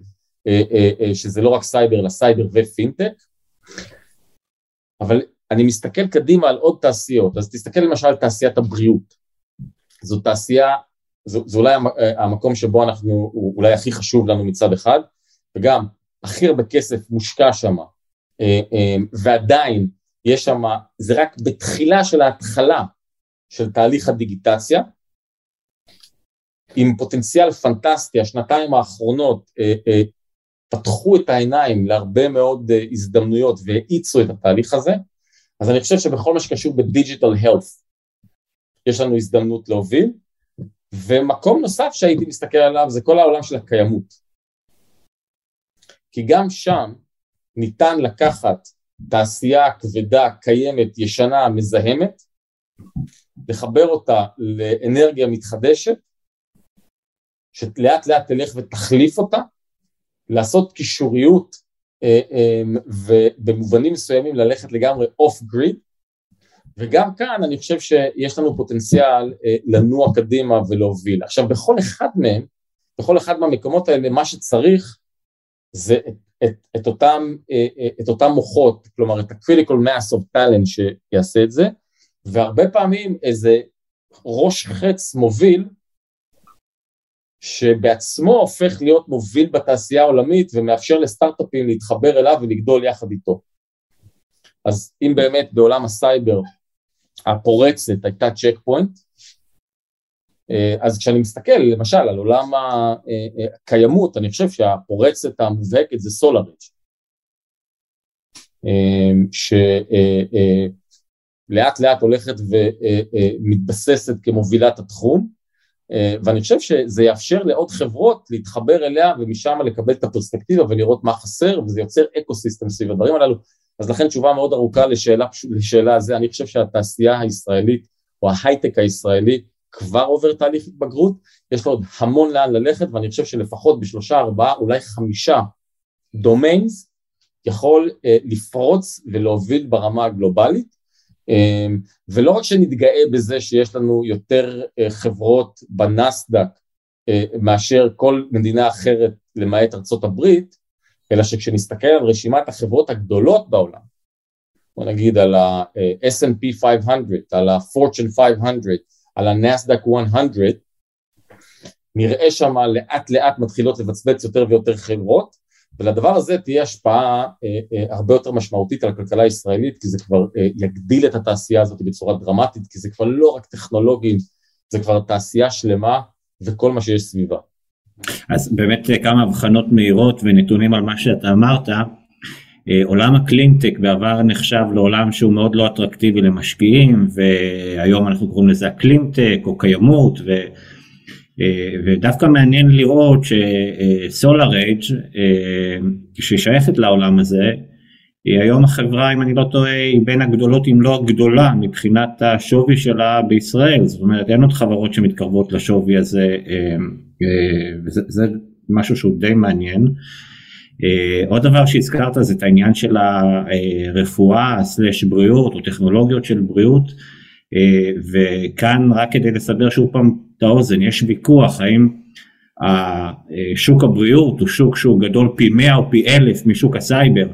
שזה לא רק סייבר, אלא סייבר ופינטק, אבל אני מסתכל קדימה על עוד תעשיות, אז תסתכל למשל על תעשיית הבריאות. זו תעשייה, זו, זו אולי המקום שבו אנחנו, הוא אולי הכי חשוב לנו מצד אחד, וגם הכי הרבה כסף מושקע שם, אה, אה, ועדיין יש שם, זה רק בתחילה של ההתחלה של תהליך הדיגיטציה, עם פוטנציאל פנטסטי, השנתיים האחרונות אה, פתחו את העיניים להרבה מאוד הזדמנויות והאיצו את התהליך הזה, אז אני חושב שבכל מה שקשור בדיג'יטל הלף, יש לנו הזדמנות להוביל, ומקום נוסף שהייתי מסתכל עליו זה כל העולם של הקיימות. כי גם שם ניתן לקחת תעשייה כבדה, קיימת, ישנה, מזהמת, לחבר אותה לאנרגיה מתחדשת, שלאט לאט תלך ותחליף אותה, לעשות קישוריות אה, אה, ובמובנים מסוימים ללכת לגמרי אוף גריד, וגם כאן אני חושב שיש לנו פוטנציאל אה, לנוע קדימה ולהוביל. עכשיו בכל אחד מהם, בכל אחד מהמקומות האלה, מה שצריך זה את, את, את, אותם, את אותם מוחות, כלומר את ה-critical mass of talent שיעשה את זה, והרבה פעמים איזה ראש חץ מוביל, שבעצמו הופך להיות מוביל בתעשייה העולמית ומאפשר לסטארט-אפים להתחבר אליו ולגדול יחד איתו. אז אם באמת בעולם הסייבר הפורצת הייתה צ'ק פוינט, אה, אז כשאני מסתכל למשל על עולם הקיימות, אני חושב שהפורצת המובהקת זה סולאריץ', אה, שלאט לאט הולכת ומתבססת כמובילת התחום, אה, ואני חושב שזה יאפשר לעוד חברות להתחבר אליה ומשם לקבל את הפרספקטיבה ולראות מה חסר, וזה יוצר אקו סיסטם סביב הדברים הללו. אז לכן תשובה מאוד ארוכה לשאלה, לשאלה הזו, אני חושב שהתעשייה הישראלית או ההייטק הישראלי כבר עובר תהליך התבגרות, יש לו עוד המון לאן ללכת ואני חושב שלפחות בשלושה, ארבעה, אולי חמישה דומיינס יכול אה, לפרוץ ולהוביל ברמה הגלובלית אה, ולא רק שנתגאה בזה שיש לנו יותר אה, חברות בנסדק אה, מאשר כל מדינה אחרת למעט ארצות הברית, אלא שכשנסתכל על רשימת החברות הגדולות בעולם, בוא נגיד על ה-S&P 500, על ה-Fortune 500, על ה-NASDAQ 100, נראה שם לאט לאט מתחילות לבצבץ יותר ויותר חברות, ולדבר הזה תהיה השפעה אה, אה, הרבה יותר משמעותית על הכלכלה הישראלית, כי זה כבר אה, יגדיל את התעשייה הזאת בצורה דרמטית, כי זה כבר לא רק טכנולוגים, זה כבר תעשייה שלמה וכל מה שיש סביבה. אז באמת כמה הבחנות מהירות ונתונים על מה שאתה אמרת. אה, עולם הקלינטק בעבר נחשב לעולם שהוא מאוד לא אטרקטיבי למשקיעים והיום אנחנו קוראים לזה הקלינטק או קיימות ו, אה, ודווקא מעניין לראות שסולאר אייג' אה, ששייכת לעולם הזה היא היום החברה אם אני לא טועה היא בין הגדולות אם לא הגדולה מבחינת השווי שלה בישראל זאת אומרת אין עוד חברות שמתקרבות לשווי הזה וזה זה משהו שהוא די מעניין. עוד דבר שהזכרת זה את העניין של הרפואה סלש בריאות או טכנולוגיות של בריאות וכאן רק כדי לסבר שוב פעם האוזן יש ויכוח האם שוק הבריאות הוא שוק שהוא גדול פי 100 או פי 1000 משוק הסייבר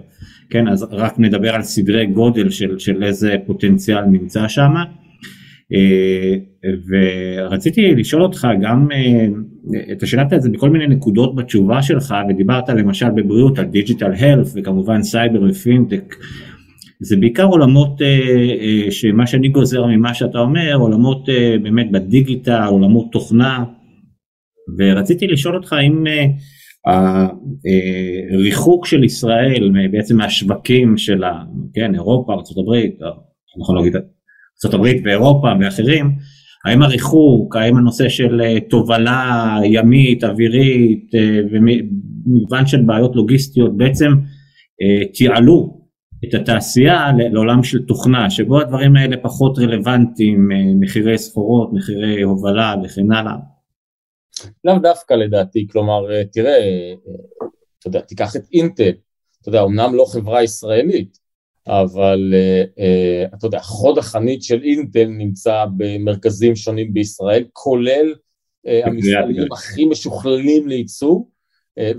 כן, אז רק נדבר על סדרי גודל של, של איזה פוטנציאל נמצא שם. אה, ורציתי לשאול אותך גם, אה, אתה שאלת את זה בכל מיני נקודות בתשובה שלך ודיברת למשל בבריאות על digital health וכמובן סייבר ופינטק. זה בעיקר עולמות אה, שמה שאני גוזר ממה שאתה אומר, עולמות באמת בדיגיטל, עולמות תוכנה. ורציתי לשאול אותך אם הריחוק של ישראל בעצם מהשווקים של כן, אירופה, ארה"ב, נכון להגיד ארה"ב ואירופה ואחרים, האם הריחוק, האם הנושא של אה, תובלה ימית, אווירית אה, ומגוון של בעיות לוגיסטיות בעצם אה, תיעלו את התעשייה לעולם של תוכנה, שבו הדברים האלה פחות רלוונטיים, מחירי סחורות, מחירי הובלה וכן הלאה. לאו דווקא לדעתי, כלומר, אה, תראה, אה, אתה יודע, תיקח את אינטל, אתה יודע, אמנם לא חברה ישראלית, אבל אה, אתה יודע, חוד החנית של אינטל נמצא במרכזים שונים בישראל, כולל המפעלים הכי משוכללים לייצוא,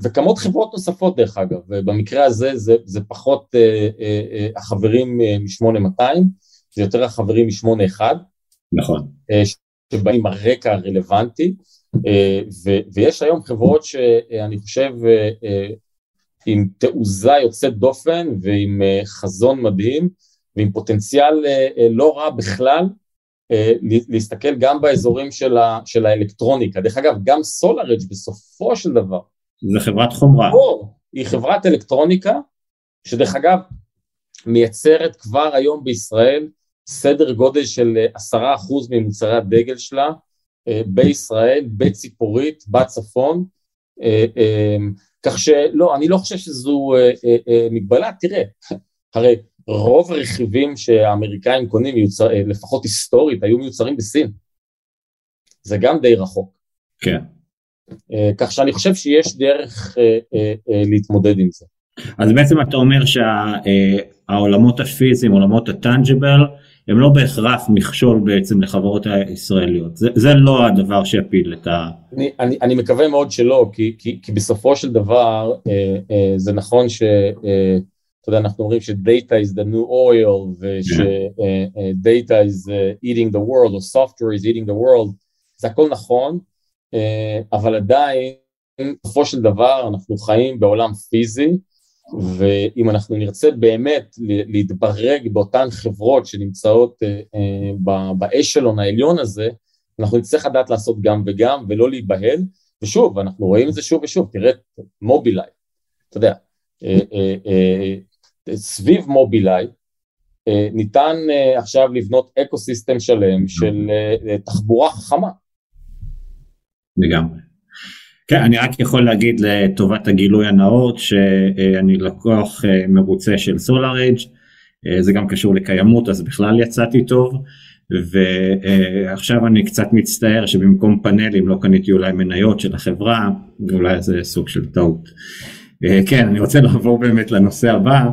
וכמות חברות נוספות דרך אגב, ובמקרה הזה זה, זה פחות החברים מ-8200, זה יותר החברים מ-81. נכון. שבאים הרקע הרלוונטי, אה, ויש היום חברות שאני חושב אה, אה, עם תעוזה יוצאת דופן ועם חזון מדהים ועם פוטנציאל לא רע בכלל להסתכל גם באזורים של, ה, של האלקטרוניקה. דרך אגב, גם סולארג' בסופו של דבר. זה חברת חומרה. או, היא חברת אלקטרוניקה, שדרך אגב, מייצרת כבר היום בישראל סדר גודל של עשרה אחוז ממוצרי הדגל שלה, אה, בישראל, בציפורית, בצפון, אה, אה, כך שלא, אני לא חושב שזו מגבלה, תראה, (laughs) הרי רוב הרכיבים שהאמריקאים קונים, מיוצר, לפחות היסטורית, היו מיוצרים בסין. זה גם די רחוק. כן. כך שאני חושב שיש דרך להתמודד עם זה. אז בעצם אתה אומר שהעולמות הפיזיים, עולמות הטנג'יבל, הם לא בהכרח מכשול בעצם לחברות הישראליות, זה, זה לא הדבר שיפיל את ה... אני, אני, אני מקווה מאוד שלא, כי, כי, כי בסופו של דבר אה, אה, זה נכון ש... אה, אתה יודע, אנחנו אומרים ש-data is the new oil וש-data כן. uh, uh, is uh, eating the world או software is eating the world, זה הכל נכון, אבל עדיין בסופו של דבר אנחנו חיים בעולם פיזי, ואם אנחנו נרצה באמת להתברג באותן חברות שנמצאות אה, אה, באשלון העליון הזה, אנחנו נצטרך לדעת לעשות גם וגם ולא להיבהל, ושוב, אנחנו רואים את זה שוב ושוב, תראה מובילאיי, אתה יודע, אה, סביב מובילאיי ניתן עכשיו לבנות אקו סיסטם שלם של תחבורה חכמה. לגמרי. כן, אני רק יכול להגיד לטובת הגילוי הנאות שאני לקוח אה, מרוצה של סולארג' אה, זה גם קשור לקיימות אז בכלל יצאתי טוב ועכשיו אני קצת מצטער שבמקום פאנלים לא קניתי אולי מניות של החברה אולי זה סוג של טעות. אה, כן אני רוצה לעבור באמת לנושא הבא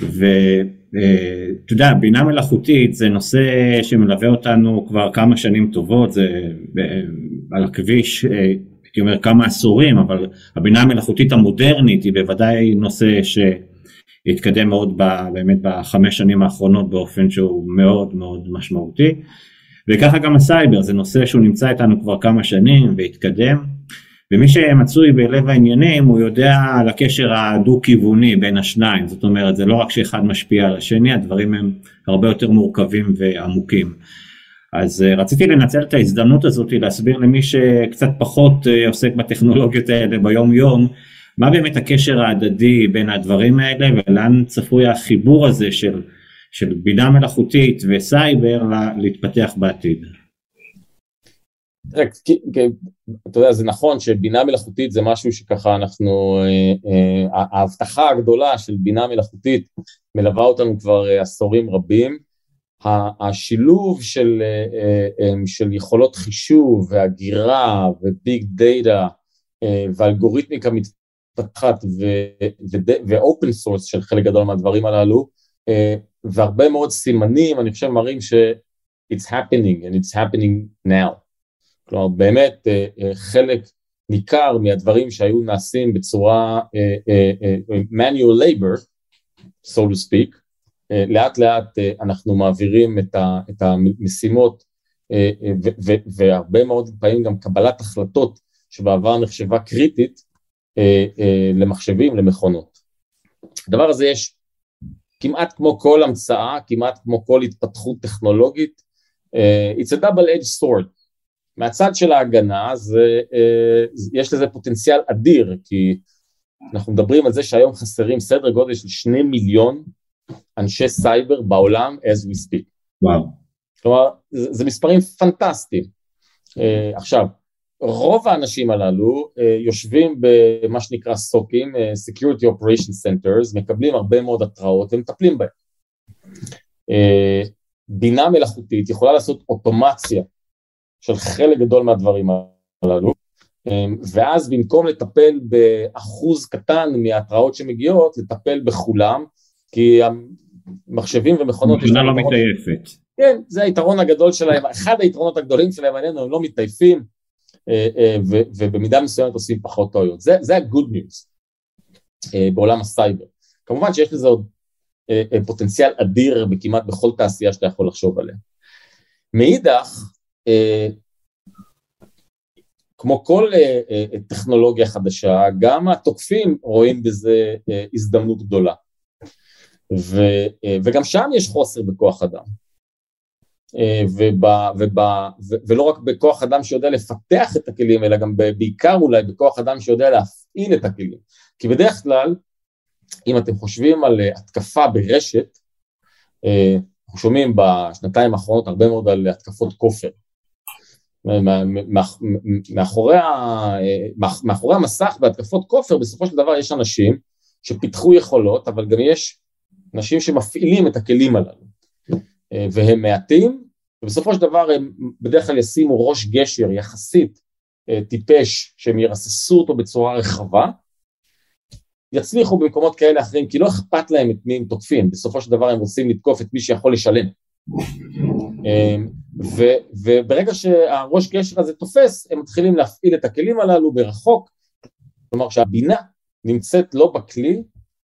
ואתה יודע בינה מלאכותית זה נושא שמלווה אותנו כבר כמה שנים טובות זה על הכביש הייתי אומר כמה עשורים, אבל הבינה המלאכותית המודרנית היא בוודאי נושא שהתקדם מאוד ב, באמת בחמש שנים האחרונות באופן שהוא מאוד מאוד משמעותי. וככה גם הסייבר, זה נושא שהוא נמצא איתנו כבר כמה שנים והתקדם. ומי שמצוי בלב העניינים הוא יודע על הקשר הדו-כיווני בין השניים, זאת אומרת זה לא רק שאחד משפיע על השני, הדברים הם הרבה יותר מורכבים ועמוקים. אז uh, רציתי לנצל את ההזדמנות הזאת להסביר למי שקצת פחות uh, עוסק בטכנולוגיות האלה ביום יום, מה באמת הקשר ההדדי בין הדברים האלה ולאן צפוי החיבור הזה של, של בינה מלאכותית וסייבר להתפתח בעתיד. אתה יודע, זה נכון שבינה מלאכותית זה משהו שככה אנחנו, אה, ההבטחה הגדולה של בינה מלאכותית מלווה אותנו כבר עשורים רבים. השילוב של, אה, אה, של יכולות חישוב ואגירה ו big data אה, ואלגוריתמיקה מתפתחת ו open source של חלק גדול מהדברים הללו, והרבה מאוד סימנים, אני חושב, מראים ש- it's happening and it's happening now. כלומר, באמת חלק ניכר מהדברים שהיו נעשים בצורה manual labor, so to speak, לאט לאט אנחנו מעבירים את המשימות והרבה מאוד פעמים גם קבלת החלטות שבעבר נחשבה קריטית למחשבים, למכונות. הדבר הזה יש כמעט כמו כל המצאה, כמעט כמו כל התפתחות טכנולוגית, it's a double edged sword. מהצד של ההגנה זה, יש לזה פוטנציאל אדיר, כי אנחנו מדברים על זה שהיום חסרים סדר גודל של שני מיליון אנשי סייבר בעולם as we speak. וואו. כלומר, זה, זה מספרים פנטסטיים. Uh, עכשיו, רוב האנשים הללו uh, יושבים במה שנקרא סוקים, uh, Security Operation Centers, מקבלים הרבה מאוד התראות ומטפלים בהם. Uh, בינה מלאכותית יכולה לעשות אוטומציה של חלק גדול מהדברים הללו, ואז במקום לטפל באחוז קטן מההתראות שמגיעות, לטפל בכולם, כי המחשבים ומכונות... מכונה לא מתעייפת. כן, זה היתרון הגדול שלהם, אחד היתרונות הגדולים שלהם עלינו, הם לא מתעייפים, ובמידה מסוימת עושים פחות טעויות. זה, זה ה-good news בעולם הסייבר. כמובן שיש לזה עוד פוטנציאל אדיר בכמעט בכל תעשייה שאתה יכול לחשוב עליה. מאידך, כמו כל טכנולוגיה חדשה, גם התוקפים רואים בזה הזדמנות גדולה. ו, וגם שם יש חוסר בכוח אדם. ובא, ובא, ו, ולא רק בכוח אדם שיודע לפתח את הכלים, אלא גם בעיקר אולי בכוח אדם שיודע להפעיל את הכלים. כי בדרך כלל, אם אתם חושבים על התקפה ברשת, אנחנו שומעים בשנתיים האחרונות הרבה מאוד על התקפות כופר. מאחורי, מאחורי המסך בהתקפות כופר בסופו של דבר יש אנשים שפיתחו יכולות, אבל גם יש אנשים שמפעילים את הכלים הללו, והם מעטים, ובסופו של דבר הם בדרך כלל ישימו ראש גשר יחסית טיפש, שהם ירססו אותו בצורה רחבה, יצליחו במקומות כאלה אחרים, כי לא אכפת להם את מי הם תוקפים, בסופו של דבר הם רוצים לתקוף את מי שיכול לשלם. ו, וברגע שהראש גשר הזה תופס, הם מתחילים להפעיל את הכלים הללו ברחוק, כלומר שהבינה נמצאת לא בכלי,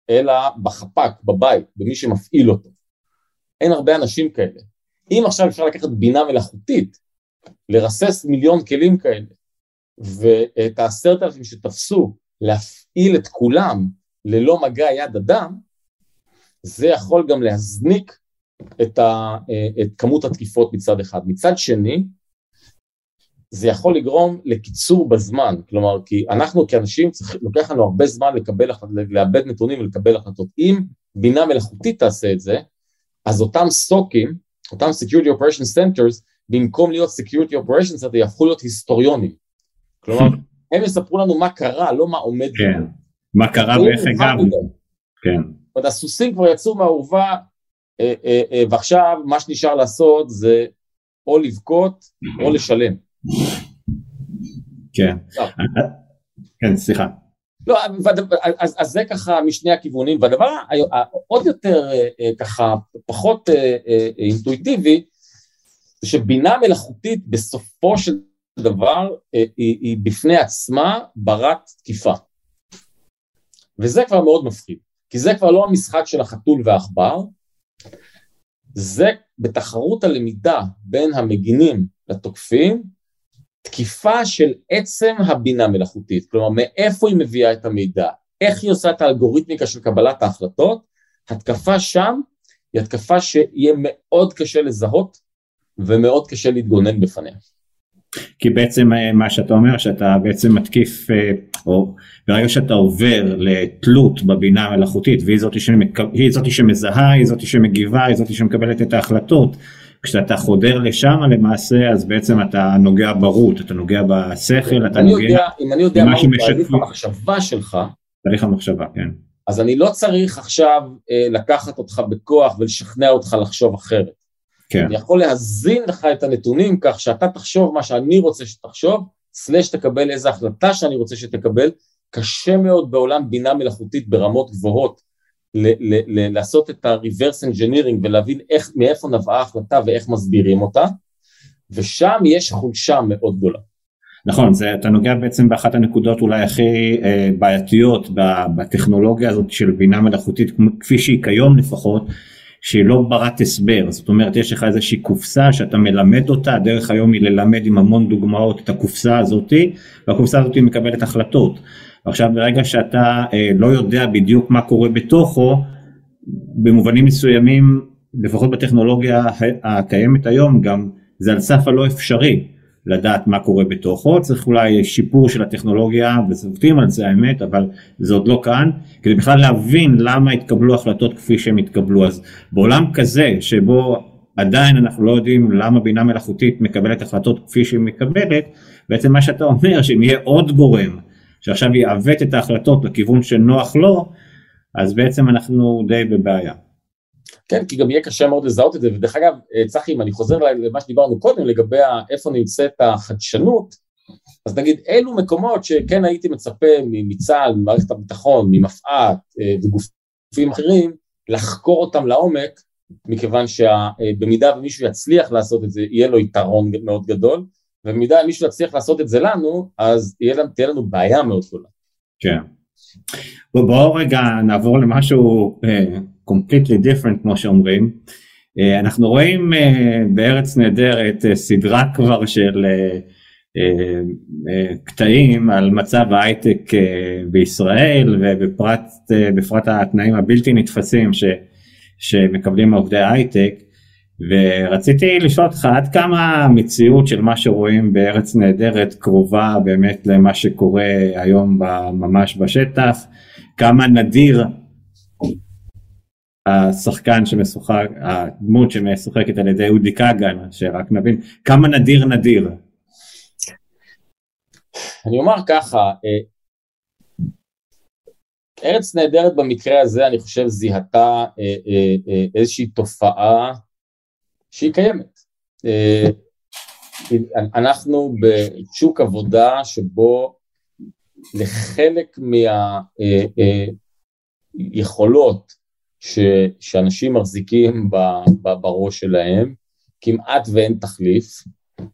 אלא בחפ"ק, בבית, במי שמפעיל אותו. אין הרבה אנשים כאלה. אם עכשיו אפשר לקחת בינה מלאכותית, לרסס מיליון כלים כאלה, ואת העשרת אלפים שתפסו, להפעיל את כולם ללא מגע יד אדם, זה יכול גם להזניק את, ה, את כמות התקיפות מצד אחד. מצד שני, זה יכול לגרום לקיצור בזמן, כלומר, כי אנחנו כאנשים, צריך, לוקח לנו הרבה זמן לקבל, לאבד נתונים ולקבל החלטות. אם בינה מלאכותית תעשה את זה, אז אותם סוקים, אותם Security Operation Centers, במקום להיות Security Operation Center, יהפכו להיות היסטוריונים. כלומר, הם יספרו לנו מה קרה, לא מה עומד. כן, מה קרה ואיך הגבנו. כן. זאת אומרת, הסוסים כבר יצאו מהאורווה, ועכשיו מה שנשאר לעשות זה או לבכות או לשלם. כן, כן, סליחה. לא, אז, אז זה ככה משני הכיוונים, והדבר העוד יותר ככה פחות אינטואיטיבי, זה שבינה מלאכותית בסופו של דבר היא, היא בפני עצמה ברת תקיפה. וזה כבר מאוד מפחיד, כי זה כבר לא המשחק של החתול והעכבר, זה בתחרות הלמידה בין המגינים לתוקפים, תקיפה של עצם הבינה מלאכותית, כלומר מאיפה היא מביאה את המידע, איך היא עושה את האלגוריתמיקה של קבלת ההחלטות, התקפה שם היא התקפה שיהיה מאוד קשה לזהות ומאוד קשה להתגונן בפניה. כי בעצם מה שאתה אומר שאתה בעצם מתקיף או ברגע שאתה עובר לתלות בבינה המלאכותית והיא זאת, שמק... שמזהה, היא זאת שמגיבה, היא זאת שמקבלת את ההחלטות כשאתה חודר לשם למעשה אז בעצם אתה נוגע ברות, אתה נוגע בשכל, אתה נוגע... יודע, אם אני יודע מה הוא תהליך המחשבה שלך, תהליך המחשבה, כן. אז אני לא צריך עכשיו אה, לקחת אותך בכוח ולשכנע אותך לחשוב אחרת. כן. אני יכול להזין לך את הנתונים כך שאתה תחשוב מה שאני רוצה שתחשוב, סלש תקבל איזה החלטה שאני רוצה שתקבל, קשה מאוד בעולם בינה מלאכותית ברמות גבוהות ל- ל- ל- לעשות את ה-reverse engineering ולהבין איך, מאיפה נבעה ההחלטה ואיך מסבירים אותה, ושם יש חולשה מאוד גדולה. נכון, זה, אתה נוגע בעצם באחת הנקודות אולי הכי אה, בעייתיות בטכנולוגיה הזאת של בינה מלאכותית, כפי שהיא כיום לפחות, שהיא לא ברת הסבר, זאת אומרת יש לך איזושהי קופסה שאתה מלמד אותה, הדרך היום היא ללמד עם המון דוגמאות את הקופסה הזאתי, והקופסה הזאתי מקבלת החלטות. עכשיו ברגע שאתה אה, לא יודע בדיוק מה קורה בתוכו, במובנים מסוימים, לפחות בטכנולוגיה הקיימת היום, גם זה על סף הלא אפשרי. לדעת מה קורה בתוכו, צריך אולי שיפור של הטכנולוגיה וזובטים על זה האמת, אבל זה עוד לא כאן, כדי בכלל להבין למה התקבלו החלטות כפי שהם התקבלו. אז בעולם כזה שבו עדיין אנחנו לא יודעים למה בינה מלאכותית מקבלת החלטות כפי שהיא מקבלת, בעצם מה שאתה אומר שאם יהיה עוד גורם שעכשיו יעוות את ההחלטות לכיוון שנוח לו, אז בעצם אנחנו די בבעיה. כן, כי גם יהיה קשה מאוד לזהות את זה, ודרך אגב, אה, צחי, אם אני חוזר למה שדיברנו קודם לגבי איפה נמצאת החדשנות, אז נגיד אילו מקומות שכן הייתי מצפה מצה"ל, ממערכת הביטחון, ממפא"ת אה, וגופים אחרים, לחקור אותם לעומק, מכיוון שבמידה אה, ומישהו יצליח לעשות את זה, יהיה לו יתרון מאוד גדול, ובמידה ומישהו יצליח לעשות את זה לנו, אז תהיה לנו בעיה מאוד גדולה. כן. בואו רגע נעבור למשהו completely different כמו שאומרים. אה, אנחנו רואים אה, בארץ נהדרת אה, סדרה כבר של קטעים על מצב ההייטק בישראל ובפרט התנאים הבלתי נתפסים ש, שמקבלים עובדי ההייטק ורציתי לשאול אותך עד כמה המציאות של מה שרואים בארץ נהדרת קרובה באמת למה שקורה היום ממש בשטח, כמה נדיר השחקן שמשוחק, הדמות שמשוחקת על ידי אודי כגן, שרק נבין, כמה נדיר נדיר. אני אומר ככה, אה, ארץ נהדרת במקרה הזה, אני חושב, זיהתה אה, אה, איזושהי תופעה שהיא קיימת. אנחנו בשוק עבודה שבו לחלק מהיכולות ש, שאנשים מחזיקים בראש שלהם, כמעט ואין תחליף,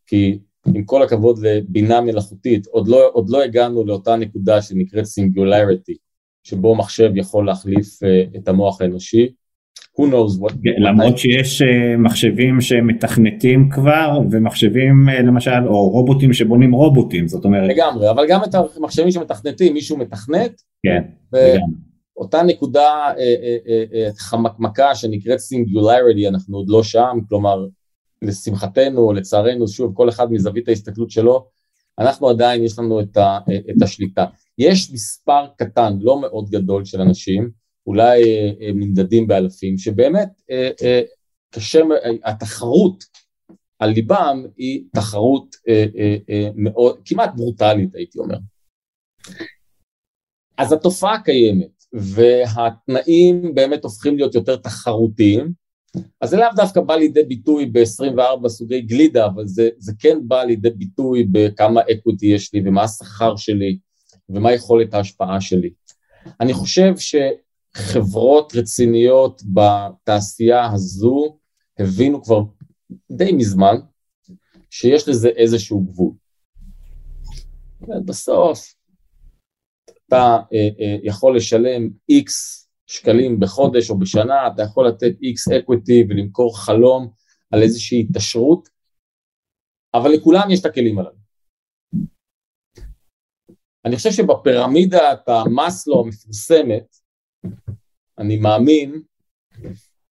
כי עם כל הכבוד לבינה מלאכותית, עוד לא, עוד לא הגענו לאותה נקודה שנקראת סינגולריטי, שבו מחשב יכול להחליף uh, את המוח האנושי. Who knows what... כן, למרות שיש uh, מחשבים שמתכנתים כבר, ומחשבים uh, למשל, או רובוטים שבונים רובוטים, זאת אומרת... לגמרי, אבל גם את המחשבים שמתכנתים, מישהו מתכנת. כן. אותה נקודה אה, אה, אה, חמקמקה שנקראת סינגולריטי, אנחנו עוד לא שם, כלומר לשמחתנו או לצערנו, שוב, כל אחד מזווית ההסתכלות שלו, אנחנו עדיין, יש לנו את, ה, את השליטה. יש מספר קטן, לא מאוד גדול של אנשים, אולי נמדדים באלפים, שבאמת קשה, התחרות על ליבם היא תחרות מאוד, כמעט ברוטלית הייתי אומר. אז התופעה קיימת. והתנאים באמת הופכים להיות יותר תחרותיים, אז זה לאו דווקא בא לידי ביטוי ב-24 סוגי גלידה, אבל זה, זה כן בא לידי ביטוי בכמה אקוויטי יש לי ומה השכר שלי ומה יכולת ההשפעה שלי. אני חושב שחברות רציניות בתעשייה הזו הבינו כבר די מזמן שיש לזה איזשהו גבול. בסוף אתה אה, אה, יכול לשלם איקס שקלים בחודש או בשנה, אתה יכול לתת איקס equity ולמכור חלום על איזושהי התעשרות, אבל לכולם יש את הכלים הללו. אני חושב שבפירמידת המאסלו המפורסמת, אני מאמין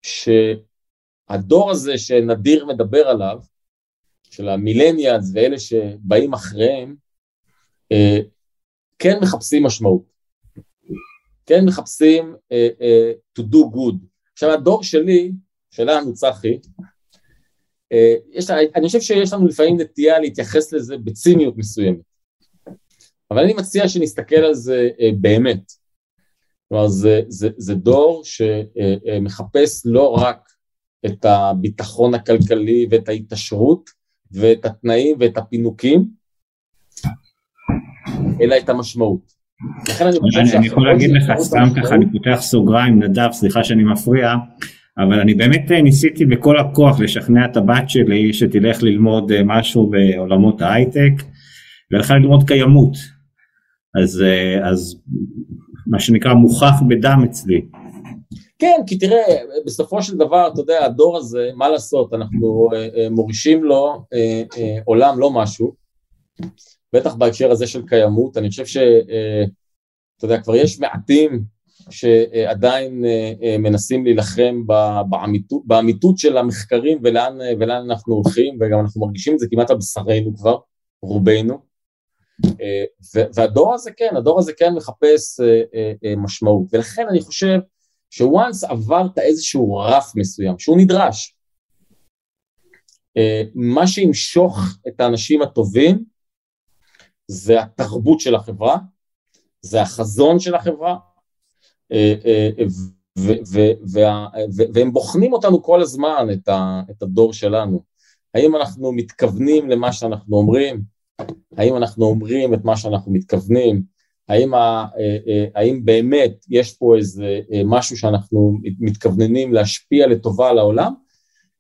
שהדור הזה שנדיר מדבר עליו, של המילניאלס ואלה שבאים אחריהם, אה, כן מחפשים משמעות, כן מחפשים uh, uh, to do good. עכשיו הדור שלי, שלנו צחי, uh, יש, אני חושב שיש לנו לפעמים נטייה להתייחס לזה בציניות מסוימת, אבל אני מציע שנסתכל על זה uh, באמת. כלומר זה, זה, זה דור שמחפש לא רק את הביטחון הכלכלי ואת ההתעשרות ואת התנאים ואת הפינוקים, אלא את המשמעות. אני יכול להגיד לך סתם ככה אני פותח סוגריים נדב סליחה שאני מפריע אבל אני באמת ניסיתי בכל הכוח לשכנע את הבת שלי שתלך ללמוד משהו בעולמות ההייטק והלכה ללמוד קיימות אז, אז מה שנקרא מוכח בדם אצלי. כן, כי תראה, בסופו של דבר, אתה יודע, הדור הזה, מה לעשות, אנחנו מורישים לו עולם לא משהו, בטח בהקשר הזה של קיימות, אני חושב שאתה יודע, כבר יש מעטים שעדיין מנסים להילחם באמיתות, באמיתות של המחקרים ולאן, ולאן אנחנו הולכים, וגם אנחנו מרגישים את זה כמעט על בשרנו כבר, רובנו, והדור הזה כן, הדור הזה כן מחפש משמעות, ולכן אני חושב שוואנס עברת איזשהו רף מסוים, שהוא נדרש, מה שימשוך את האנשים הטובים זה התרבות של החברה, זה החזון של החברה, והם בוחנים אותנו כל הזמן, את הדור שלנו. האם אנחנו מתכוונים למה שאנחנו אומרים? האם אנחנו אומרים את מה שאנחנו מתכוונים? האם, האם באמת יש פה איזה משהו שאנחנו מתכווננים להשפיע לטובה על העולם?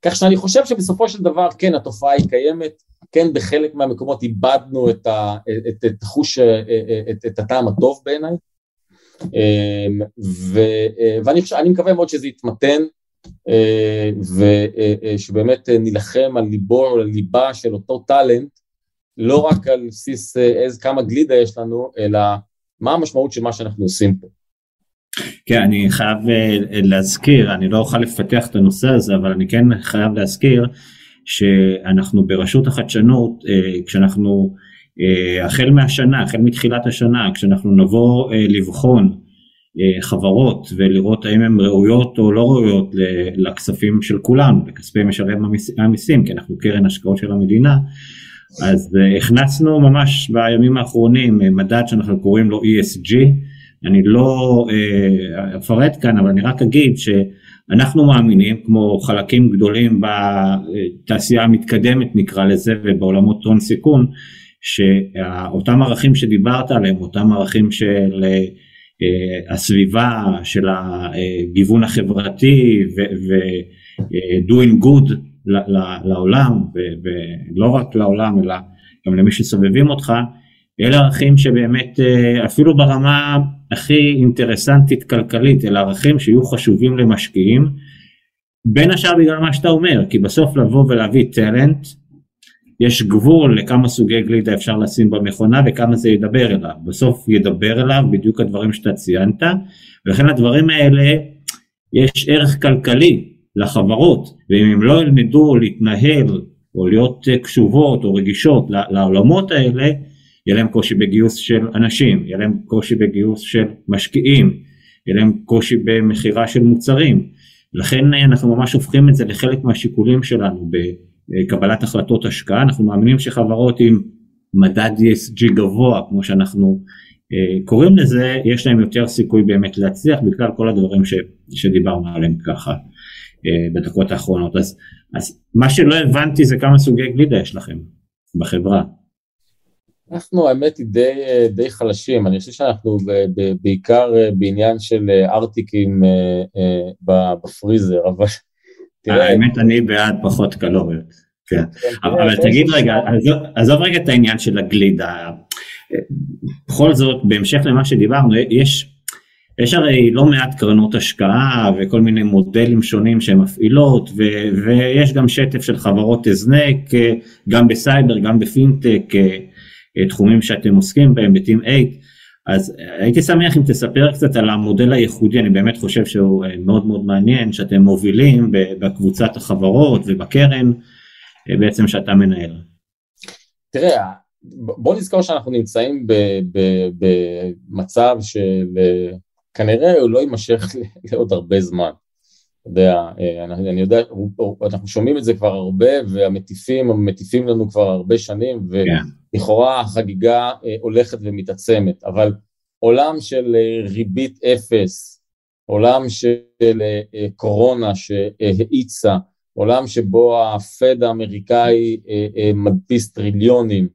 כך שאני חושב שבסופו של דבר כן התופעה היא קיימת, כן בחלק מהמקומות איבדנו את, ה, את, את חוש, את, את הטעם הטוב בעיניי, ו, ואני חושב, מקווה מאוד שזה יתמתן, ושבאמת נילחם על ליבו או על ליבה של אותו טאלנט, לא רק על בסיס איזה כמה גלידה יש לנו, אלא מה המשמעות של מה שאנחנו עושים פה. כן, אני חייב להזכיר, אני לא אוכל לפתח את הנושא הזה, אבל אני כן חייב להזכיר שאנחנו ברשות החדשנות, כשאנחנו, החל מהשנה, החל מתחילת השנה, כשאנחנו נבוא לבחון חברות ולראות האם הן ראויות או לא ראויות לכספים של כולנו, לכספי משלם המיסים, כי אנחנו קרן השקעות של המדינה, אז הכנסנו ממש בימים האחרונים מדד שאנחנו קוראים לו ESG, אני לא אפרט כאן אבל אני רק אגיד שאנחנו מאמינים כמו חלקים גדולים בתעשייה המתקדמת נקרא לזה ובעולמות הון סיכון שאותם ערכים שדיברת עליהם אותם ערכים של הסביבה של הגיוון החברתי ו-doing good לעולם ולא רק לעולם אלא גם למי שסובבים אותך אלה ערכים שבאמת אפילו ברמה הכי אינטרסנטית כלכלית אלה ערכים שיהיו חשובים למשקיעים בין השאר בגלל מה שאתה אומר כי בסוף לבוא ולהביא טלנט יש גבול לכמה סוגי גלידה אפשר לשים במכונה וכמה זה ידבר אליו. בסוף ידבר אליו בדיוק הדברים שאתה ציינת ולכן הדברים האלה יש ערך כלכלי לחברות ואם הם לא ילמדו להתנהל או להיות קשובות או רגישות לעולמות האלה יהיה להם קושי בגיוס של אנשים, יהיה להם קושי בגיוס של משקיעים, יהיה להם קושי במכירה של מוצרים. לכן אנחנו ממש הופכים את זה לחלק מהשיקולים שלנו בקבלת החלטות השקעה, אנחנו מאמינים שחברות עם מדד ESG גבוה, כמו שאנחנו קוראים לזה, יש להם יותר סיכוי באמת להצליח בגלל כל הדברים ש, שדיברנו עליהם ככה בדקות האחרונות. אז, אז מה שלא הבנתי זה כמה סוגי גלידה יש לכם בחברה. אנחנו האמת היא די, די חלשים, אני חושב שאנחנו בעיקר בעניין של ארטיקים בפריזר, אבל (laughs) תראה... האמת אני בעד פחות קלוריות, כן. אבל תגיד רגע, עזוב רגע את העניין של הגלידה, בכל זאת בהמשך למה שדיברנו, יש יש הרי לא מעט קרנות השקעה וכל מיני מודלים שונים שהן מפעילות ו- ויש גם שטף של חברות הזנק גם בסייבר גם בפינטק תחומים שאתם עוסקים בהם בטים 8 אז הייתי שמח אם תספר קצת על המודל הייחודי אני באמת חושב שהוא מאוד מאוד מעניין שאתם מובילים בקבוצת החברות ובקרן בעצם שאתה מנהל. תראה בוא נזכור שאנחנו נמצאים במצב של כנראה הוא לא יימשך (laughs) לעוד הרבה זמן. אתה יודע, אני, אני יודע, אנחנו שומעים את זה כבר הרבה והמטיפים מטיפים לנו כבר הרבה שנים ולכאורה החגיגה הולכת ומתעצמת, אבל עולם של ריבית אפס, עולם של קורונה שהאיצה, עולם שבו הפד האמריקאי מדפיס טריליונים,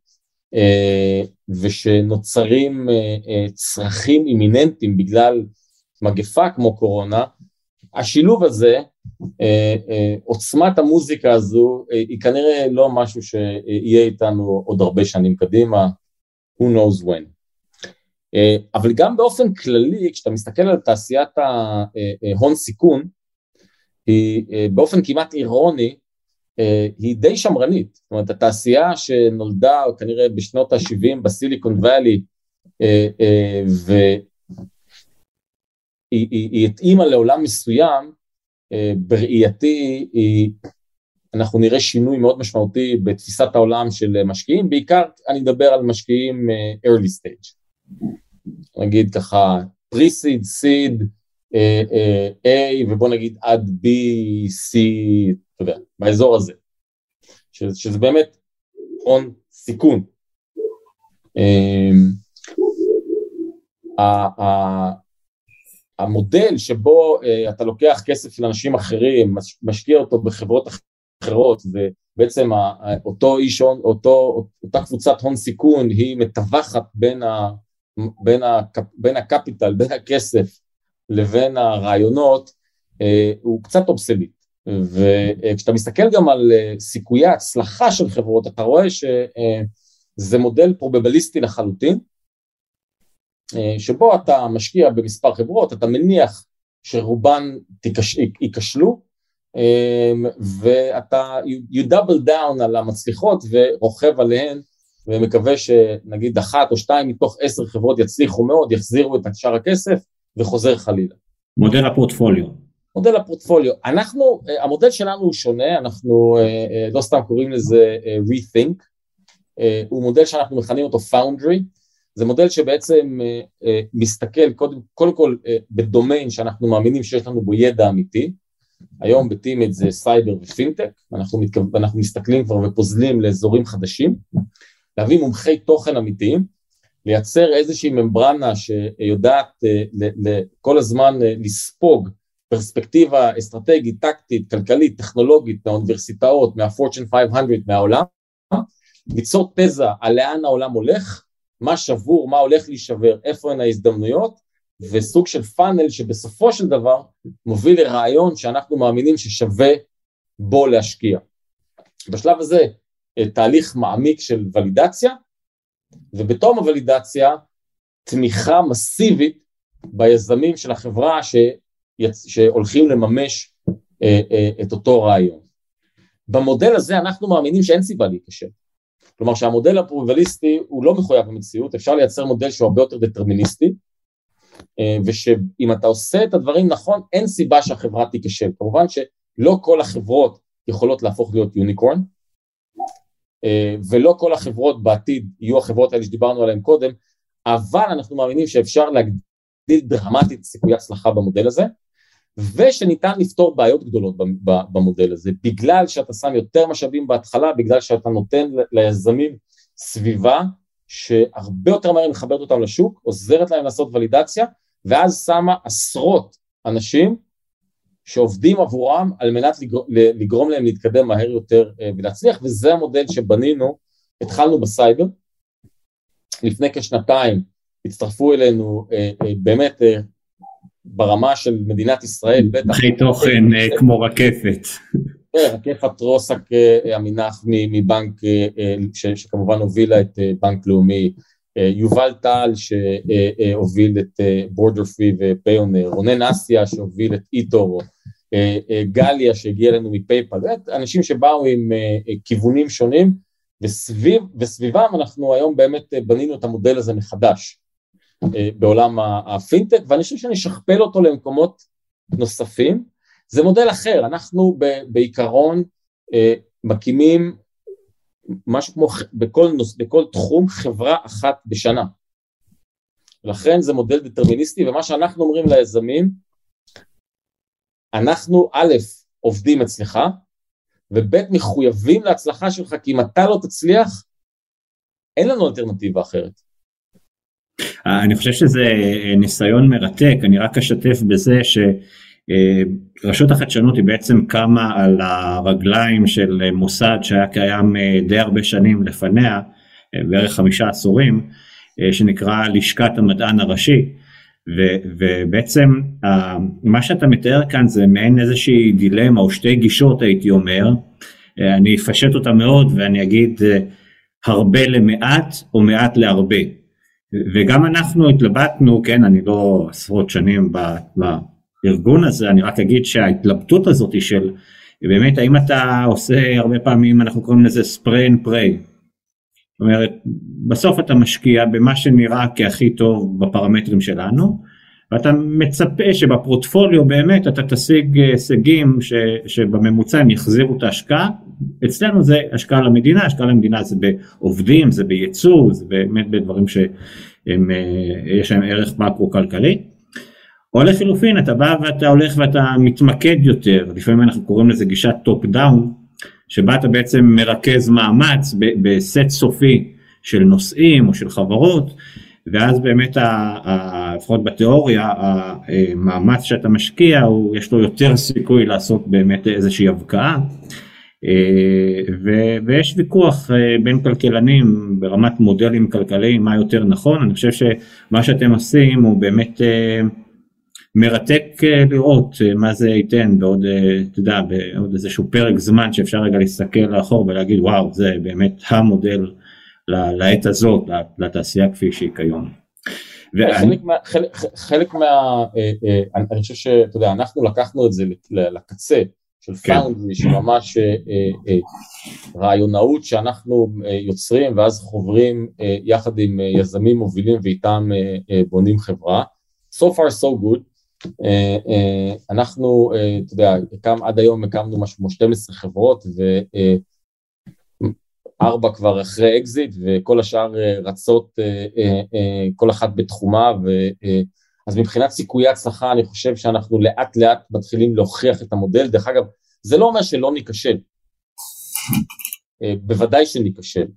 ושנוצרים צרכים אימיננטיים בגלל מגפה כמו קורונה, השילוב הזה, עוצמת המוזיקה הזו, היא כנראה לא משהו שיהיה איתנו עוד הרבה שנים קדימה, who knows when. אה, אבל גם באופן כללי, כשאתה מסתכל על תעשיית ההון סיכון, היא אה, באופן כמעט אירוני, אה, היא די שמרנית. זאת אומרת, התעשייה שנולדה כנראה בשנות ה-70 בסיליקון וואלי, והיא התאימה לעולם מסוים, בראייתי היא, אנחנו נראה שינוי מאוד משמעותי בתפיסת העולם של משקיעים, בעיקר אני מדבר על משקיעים early stage. נגיד ככה pre-seed, seed, A ובוא נגיד עד B, C, אתה יודע, באזור הזה, שזה, שזה באמת הון סיכון. Um, המודל שבו uh, אתה לוקח כסף של אנשים אחרים, משקיע אותו בחברות אחרות, ובעצם אותו איש הון, אותו, אותה קבוצת הון סיכון היא מתווכת בין ה... בין, הקפ, בין הקפיטל, בין הכסף לבין הרעיונות אה, הוא קצת אובסליט וכשאתה מסתכל גם על אה, סיכויי ההצלחה של חברות אתה רואה שזה מודל פרובבליסטי לחלוטין שבו אתה משקיע במספר חברות, אתה מניח שרובן ייכשלו ואתה you double down על המצליחות ורוכב עליהן ומקווה שנגיד אחת או שתיים מתוך עשר חברות יצליחו מאוד, יחזירו את שאר הכסף וחוזר חלילה. מודל הפורטפוליו. מודל הפורטפוליו. אנחנו, אה, המודל שלנו הוא שונה, אנחנו אה, אה, לא סתם קוראים לזה rethink, הוא מודל שאנחנו מכנים אותו foundry, זה מודל שבעצם מסתכל קודם, קודם כל בדומיין שאנחנו מאמינים שיש לנו בו ידע אמיתי, היום ב Team8 זה סייבר ופינטק, אנחנו, מתכו... אנחנו מסתכלים כבר ופוזלים לאזורים חדשים, להביא מומחי תוכן אמיתיים, לייצר איזושהי ממברנה שיודעת כל הזמן לספוג פרספקטיבה אסטרטגית, טקטית, כלכלית, טכנולוגית מהאוניברסיטאות, מה Fortune 500, מהעולם, ליצור תזה על לאן העולם הולך, מה שבור, מה הולך להישבר, איפה הן ההזדמנויות, וסוג של פאנל שבסופו של דבר מוביל לרעיון שאנחנו מאמינים ששווה בו להשקיע. בשלב הזה תהליך מעמיק של ולידציה, ובתום הוולידציה תמיכה מסיבית ביזמים של החברה שיצ... שהולכים לממש אה, אה, את אותו רעיון. במודל הזה אנחנו מאמינים שאין סיבה להיכשל. כלומר שהמודל הפרובליסטי הוא לא מחויב במציאות, אפשר לייצר מודל שהוא הרבה יותר דטרמיניסטי, אה, ושאם אתה עושה את הדברים נכון, אין סיבה שהחברה תיכשל. כמובן שלא כל החברות יכולות להפוך להיות יוניקורן, ולא כל החברות בעתיד יהיו החברות האלה שדיברנו עליהן קודם, אבל אנחנו מאמינים שאפשר להגדיל דרמטית סיכויי הצלחה במודל הזה, ושניתן לפתור בעיות גדולות במודל הזה, בגלל שאתה שם יותר משאבים בהתחלה, בגלל שאתה נותן ליזמים סביבה שהרבה יותר מהר מחברת אותם לשוק, עוזרת להם לעשות ולידציה, ואז שמה עשרות אנשים שעובדים עבורם על מנת לגרום, לגרום להם להתקדם מהר יותר אה, ולהצליח, וזה המודל שבנינו, התחלנו בסייבר, לפני כשנתיים הצטרפו אלינו אה, אה, באמת ברמה של מדינת ישראל, בטח... אחרי תוכן כמו רקפת. רקפת רוסק המנח מבנק, שכמובן הובילה את בנק לאומי, יובל טל שהוביל את בורדר פרי ופיונר, רונן אסיה שהוביל את איטור, אה, אה, גליה שהגיע אלינו מפייפל, אנשים שבאו עם אה, כיוונים שונים וסביב, וסביבם אנחנו היום באמת בנינו את המודל הזה מחדש בעולם הפינטק ואני חושב שאני אשכפל אותו למקומות נוספים, זה מודל אחר, אנחנו בעיקרון מקימים משהו כמו בכל, נוס, בכל תחום חברה אחת בשנה. לכן זה מודל דטרמיניסטי ומה שאנחנו אומרים ליזמים אנחנו א', עובדים אצלך, וב', מחויבים להצלחה שלך, כי אם אתה לא תצליח, אין לנו אלטרנטיבה אחרת. אני חושב שזה ניסיון מרתק, אני רק אשתף בזה שרשות החדשנות היא בעצם קמה על הרגליים של מוסד שהיה קיים די הרבה שנים לפניה, בערך חמישה עשורים, שנקרא לשכת המדען הראשי. ו, ובעצם מה שאתה מתאר כאן זה מעין איזושהי דילמה או שתי גישות הייתי אומר, אני אפשט אותה מאוד ואני אגיד הרבה למעט או מעט להרבה. וגם אנחנו התלבטנו, כן, אני לא עשרות שנים בארגון הזה, אני רק אגיד שההתלבטות הזאת של באמת האם אתה עושה הרבה פעמים, אנחנו קוראים לזה spray and pray. זאת אומרת, בסוף אתה משקיע במה שנראה כהכי טוב בפרמטרים שלנו, ואתה מצפה שבפורטפוליו באמת אתה תשיג הישגים שבממוצע הם יחזירו את ההשקעה, אצלנו זה השקעה למדינה, השקעה למדינה זה בעובדים, זה בייצוא, זה באמת בדברים שיש להם ערך מקרו כלכלי. או לחילופין אתה בא ואתה הולך ואתה מתמקד יותר, לפעמים אנחנו קוראים לזה גישת top down, שבה אתה בעצם מרכז מאמץ בסט סופי של נושאים או של חברות, ואז באמת, לפחות בתיאוריה, המאמץ שאתה משקיע, הוא, יש לו יותר סיכוי לעשות באמת איזושהי הבקעה. ויש ויכוח בין כלכלנים ברמת מודלים כלכליים מה יותר נכון, אני חושב שמה שאתם עושים הוא באמת מרתק לראות מה זה ייתן בעוד, אתה יודע, בעוד איזשהו פרק זמן שאפשר רגע להסתכל לאחור ולהגיד וואו זה באמת המודל לעת הזאת, לתעשייה כפי שהיא כיום. חלק מה, חלק, חלק מה, אה, אה, אני חושב שאתה יודע, אנחנו לקחנו את זה לקצה של כן. פאונדרי, שממש אה, רעיונאות שאנחנו יוצרים ואז חוברים יחד עם יזמים מובילים ואיתם בונים חברה. So far so good. אנחנו, אתה יודע, עד היום הקמנו משהו כמו 12 חברות, ארבע כבר אחרי אקזיט וכל השאר אה, רצות אה, אה, כל אחת בתחומה ו... אז מבחינת סיכויי הצלחה אני חושב שאנחנו לאט לאט מתחילים להוכיח את המודל, דרך אגב זה לא אומר שלא ניכשל, בוודאי שניכשל,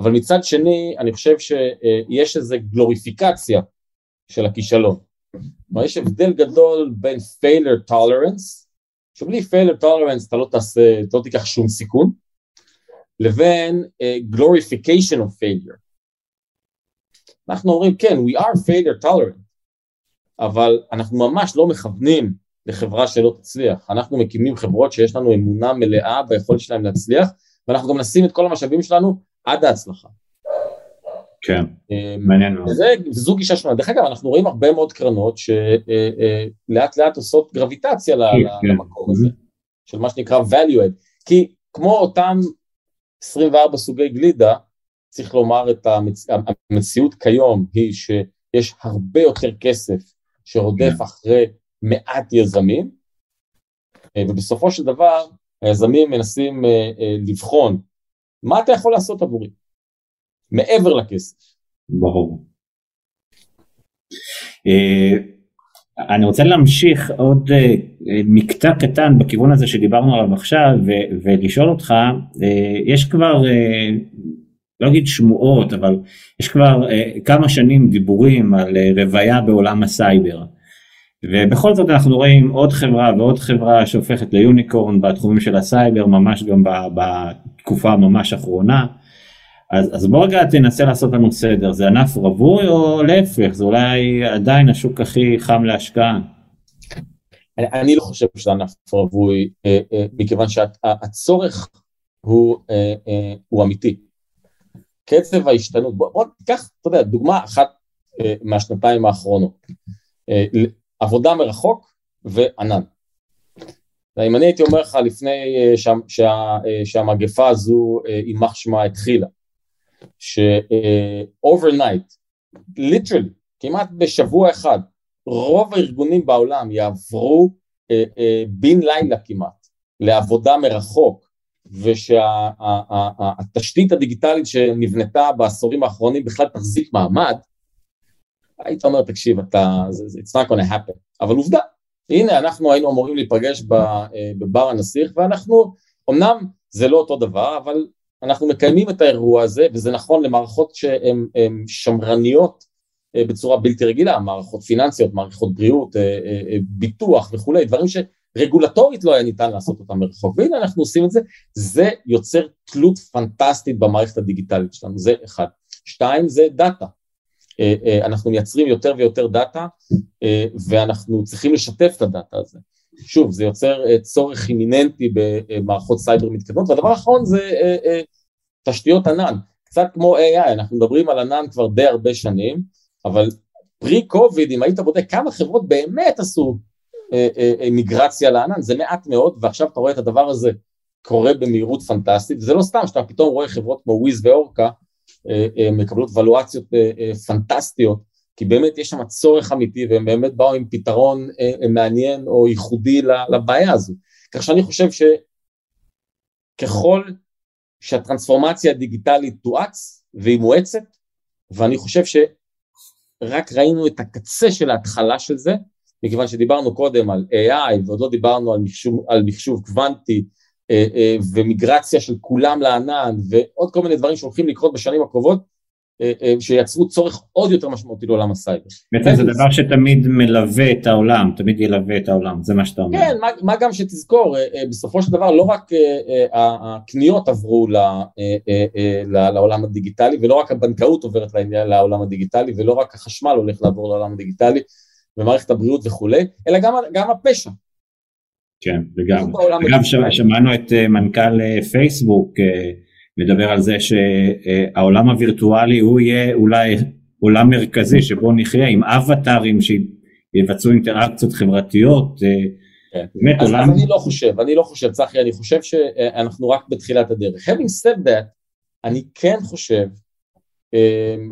אבל מצד שני אני חושב שיש איזו גלוריפיקציה של הכישלון, כלומר יש הבדל גדול בין failure tolerance, שבלי failure tolerance אתה לא תעשה, אתה לא תיקח שום סיכון, לבין uh, glorification of failure. אנחנו אומרים כן, we are failure tolerant, אבל אנחנו ממש לא מכוונים לחברה שלא תצליח, אנחנו מקימים חברות שיש לנו אמונה מלאה ביכולת שלהם להצליח, ואנחנו גם נשים את כל המשאבים שלנו עד ההצלחה. כן, אה, מעניין מאוד. זו גישה שונה. דרך אגב, אנחנו רואים הרבה מאוד קרנות שלאט לאט עושות גרביטציה כן. למקום הזה, של מה שנקרא value add, כי כמו אותם 24 סוגי גלידה, צריך לומר את המצ... המציאות כיום היא שיש הרבה יותר כסף שרודף yeah. אחרי מעט יזמים, אה, ובסופו של דבר היזמים מנסים אה, אה, לבחון מה אתה יכול לעשות עבורי, מעבר לכסף. ברור. אני רוצה להמשיך עוד uh, מקטע קטן בכיוון הזה שדיברנו עליו עכשיו ולשאול אותך, uh, יש כבר, uh, לא אגיד שמועות, אבל יש כבר כמה שנים דיבורים על רוויה בעולם הסייבר. ובכל זאת אנחנו רואים עוד חברה ועוד חברה שהופכת ליוניקורן בתחומים של הסייבר ממש גם בתקופה ממש אחרונה. אז, אז בוא רגע תנסה לעשות לנו סדר, זה ענף רווי או להפך, זה אולי עדיין השוק הכי חם להשקעה? אני, אני לא חושב שזה ענף רווי, אה, אה, מכיוון שהצורך הוא, אה, אה, הוא אמיתי. קצב ההשתנות, בוא, בוא תיקח, אתה יודע, דוגמה אחת אה, מהשנתיים האחרונות, אה, עבודה מרחוק וענן. אם אני הייתי אומר לך לפני אה, שה, שה, אה, שהמגפה הזו, יימח שמה, התחילה, ש-overnight, literally, כמעט בשבוע אחד, רוב הארגונים בעולם יעברו אה, אה, בן לילה כמעט לעבודה מרחוק ושהתשתית הדיגיטלית שנבנתה בעשורים האחרונים בכלל תחזיק מעמד, היית אומר תקשיב אתה, it's not gonna happen, אבל עובדה, הנה אנחנו היינו אמורים להיפגש אה, בבר הנסיך ואנחנו, אמנם זה לא אותו דבר, אבל אנחנו מקיימים את האירוע הזה, וזה נכון למערכות שהן שמרניות אה, בצורה בלתי רגילה, מערכות פיננסיות, מערכות בריאות, אה, אה, ביטוח וכולי, דברים רגולטורית לא היה ניתן לעשות אותם מרחוק, והנה אנחנו עושים את זה, זה יוצר תלות פנטסטית במערכת הדיגיטלית שלנו, זה אחד. שתיים זה דאטה, אנחנו מייצרים יותר ויותר דאטה ואנחנו צריכים לשתף את הדאטה הזה. שוב, זה יוצר צורך אימיננטי במערכות סייבר מתקדמות, והדבר האחרון זה תשתיות ענן, קצת כמו AI, אנחנו מדברים על ענן כבר די הרבה שנים, אבל pre COVID, אם היית בודק כמה חברות באמת עשו מיגרציה לענן, זה מעט מאוד, ועכשיו אתה רואה את הדבר הזה קורה במהירות פנטסטית, וזה לא סתם שאתה פתאום רואה חברות כמו וויז ואורקה, אה, אה, מקבלות ולואציות אה, פנטסטיות, כי באמת יש שם צורך אמיתי והם באמת באו עם פתרון מעניין או ייחודי לבעיה הזו. כך שאני חושב שככל שהטרנספורמציה הדיגיטלית תואץ והיא מואצת, ואני חושב שרק ראינו את הקצה של ההתחלה של זה, מכיוון שדיברנו קודם על AI ועוד לא דיברנו על מחשוב, על מחשוב קוונטי אה, אה, ומיגרציה של כולם לענן ועוד כל מיני דברים שהולכים לקרות בשנים הקרובות אה, שיצרו צורך עוד יותר משמעותי לעולם הסייבר. בעצם זה דבר שתמיד מלווה את העולם, תמיד ילווה את העולם, זה מה שאתה אומר. כן, מה, מה גם שתזכור, בסופו של דבר לא רק הקניות עברו לעולם הדיגיטלי ולא רק הבנקאות עוברת לעולם הדיגיטלי ולא רק החשמל הולך לעבור לעולם הדיגיטלי ומערכת הבריאות וכולי, אלא גם, גם הפשע. כן, וגם, אגב שמענו את אה, מנכ"ל אה, פייסבוק אה, מדבר על זה שהעולם הווירטואלי הוא יהיה אולי עולם מרכזי שבו נחיה עם אבטארים שיבצעו אינטראקציות חברתיות. כן. באמת אז, עולם... אז אני לא חושב, אני לא חושב, צחי, אני חושב שאנחנו רק בתחילת הדרך. Having said that, אני כן חושב,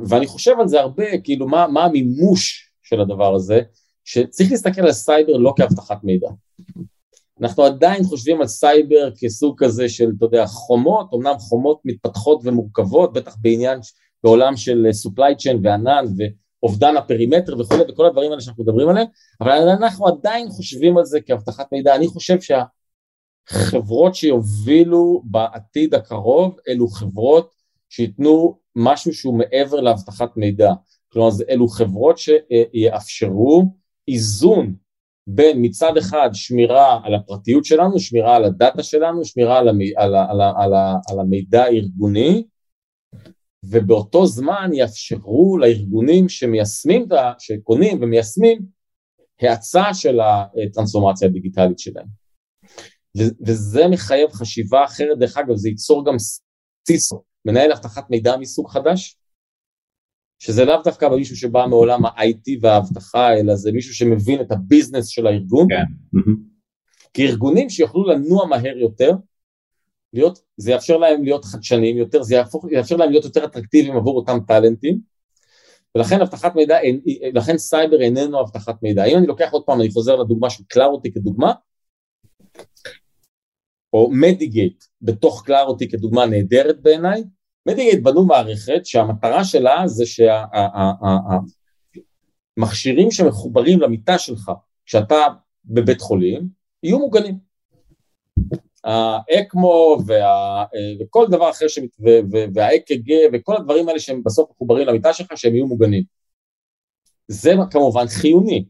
ואני חושב על זה הרבה, כאילו מה, מה המימוש של הדבר הזה, שצריך להסתכל על סייבר לא כאבטחת מידע. אנחנו עדיין חושבים על סייבר כסוג כזה של, אתה יודע, חומות, אמנם חומות מתפתחות ומורכבות, בטח בעניין, בעולם של supply chain וענן ואובדן הפרימטר וכולי, וכל הדברים האלה שאנחנו מדברים עליהם, אבל אנחנו עדיין חושבים על זה כאבטחת מידע. אני חושב שהחברות שיובילו בעתיד הקרוב, אלו חברות שייתנו משהו שהוא מעבר לאבטחת מידע. כלומר, אלו חברות שיאפשרו איזון בין מצד אחד שמירה על הפרטיות שלנו, שמירה על הדאטה שלנו, שמירה על, המי, על, על, על, על המידע הארגוני, ובאותו זמן יאפשרו לארגונים שמיישמים, שקונים ומיישמים, האצה של הטרנספורמציה הדיגיטלית שלהם. וזה מחייב חשיבה אחרת, דרך אגב, זה ייצור גם CISO, מנהל אבטחת מידע מסוג חדש, שזה לאו דווקא מישהו שבא מעולם ה-IT והאבטחה, אלא זה מישהו שמבין את ה business של הארגון. כן. כי ארגונים שיוכלו לנוע מהר יותר, להיות, זה יאפשר להם להיות חדשניים יותר, זה יאפשר, יאפשר להם להיות יותר אטרקטיביים עבור אותם טאלנטים, ולכן אבטחת מידע, לכן סייבר איננו אבטחת מידע. אם אני לוקח עוד פעם, אני חוזר לדוגמה של Claroty כדוגמה, או מדיגייט בתוך קלארוטי כדוגמה נהדרת בעיניי, מדיגייט בנו מערכת שהמטרה שלה זה שהמכשירים שמחוברים למיטה שלך כשאתה בבית חולים יהיו מוגנים. האקמו וה, וכל דבר אחר שמת, והאק"ג וכל הדברים האלה שהם בסוף מחוברים למיטה שלך שהם יהיו מוגנים. זה כמובן חיוני.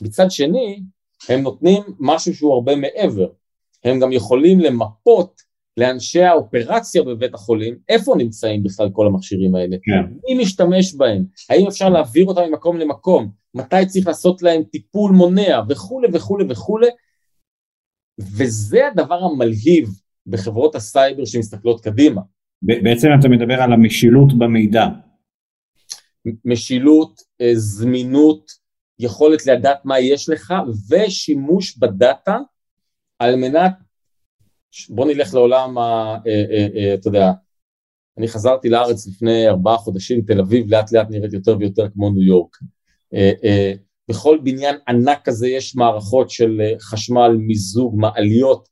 מצד שני, הם נותנים משהו שהוא הרבה מעבר. הם גם יכולים למפות לאנשי האופרציה בבית החולים, איפה נמצאים בכלל כל המכשירים האלה? כן. מי משתמש בהם? האם אפשר להעביר אותם ממקום למקום? מתי צריך לעשות להם טיפול מונע? וכולי וכולי וכולי. וזה הדבר המלהיב בחברות הסייבר שמסתכלות קדימה. בעצם אתה מדבר על המשילות במידע. משילות, אה, זמינות, יכולת לדעת מה יש לך ושימוש בדאטה על מנת בוא נלך לעולם, ה, אה, אה, אה, אתה יודע, אני חזרתי לארץ לפני ארבעה חודשים, תל אביב לאט לאט נראית יותר ויותר כמו ניו יורק. בכל בניין ענק כזה יש מערכות של חשמל, מיזוג, מעליות.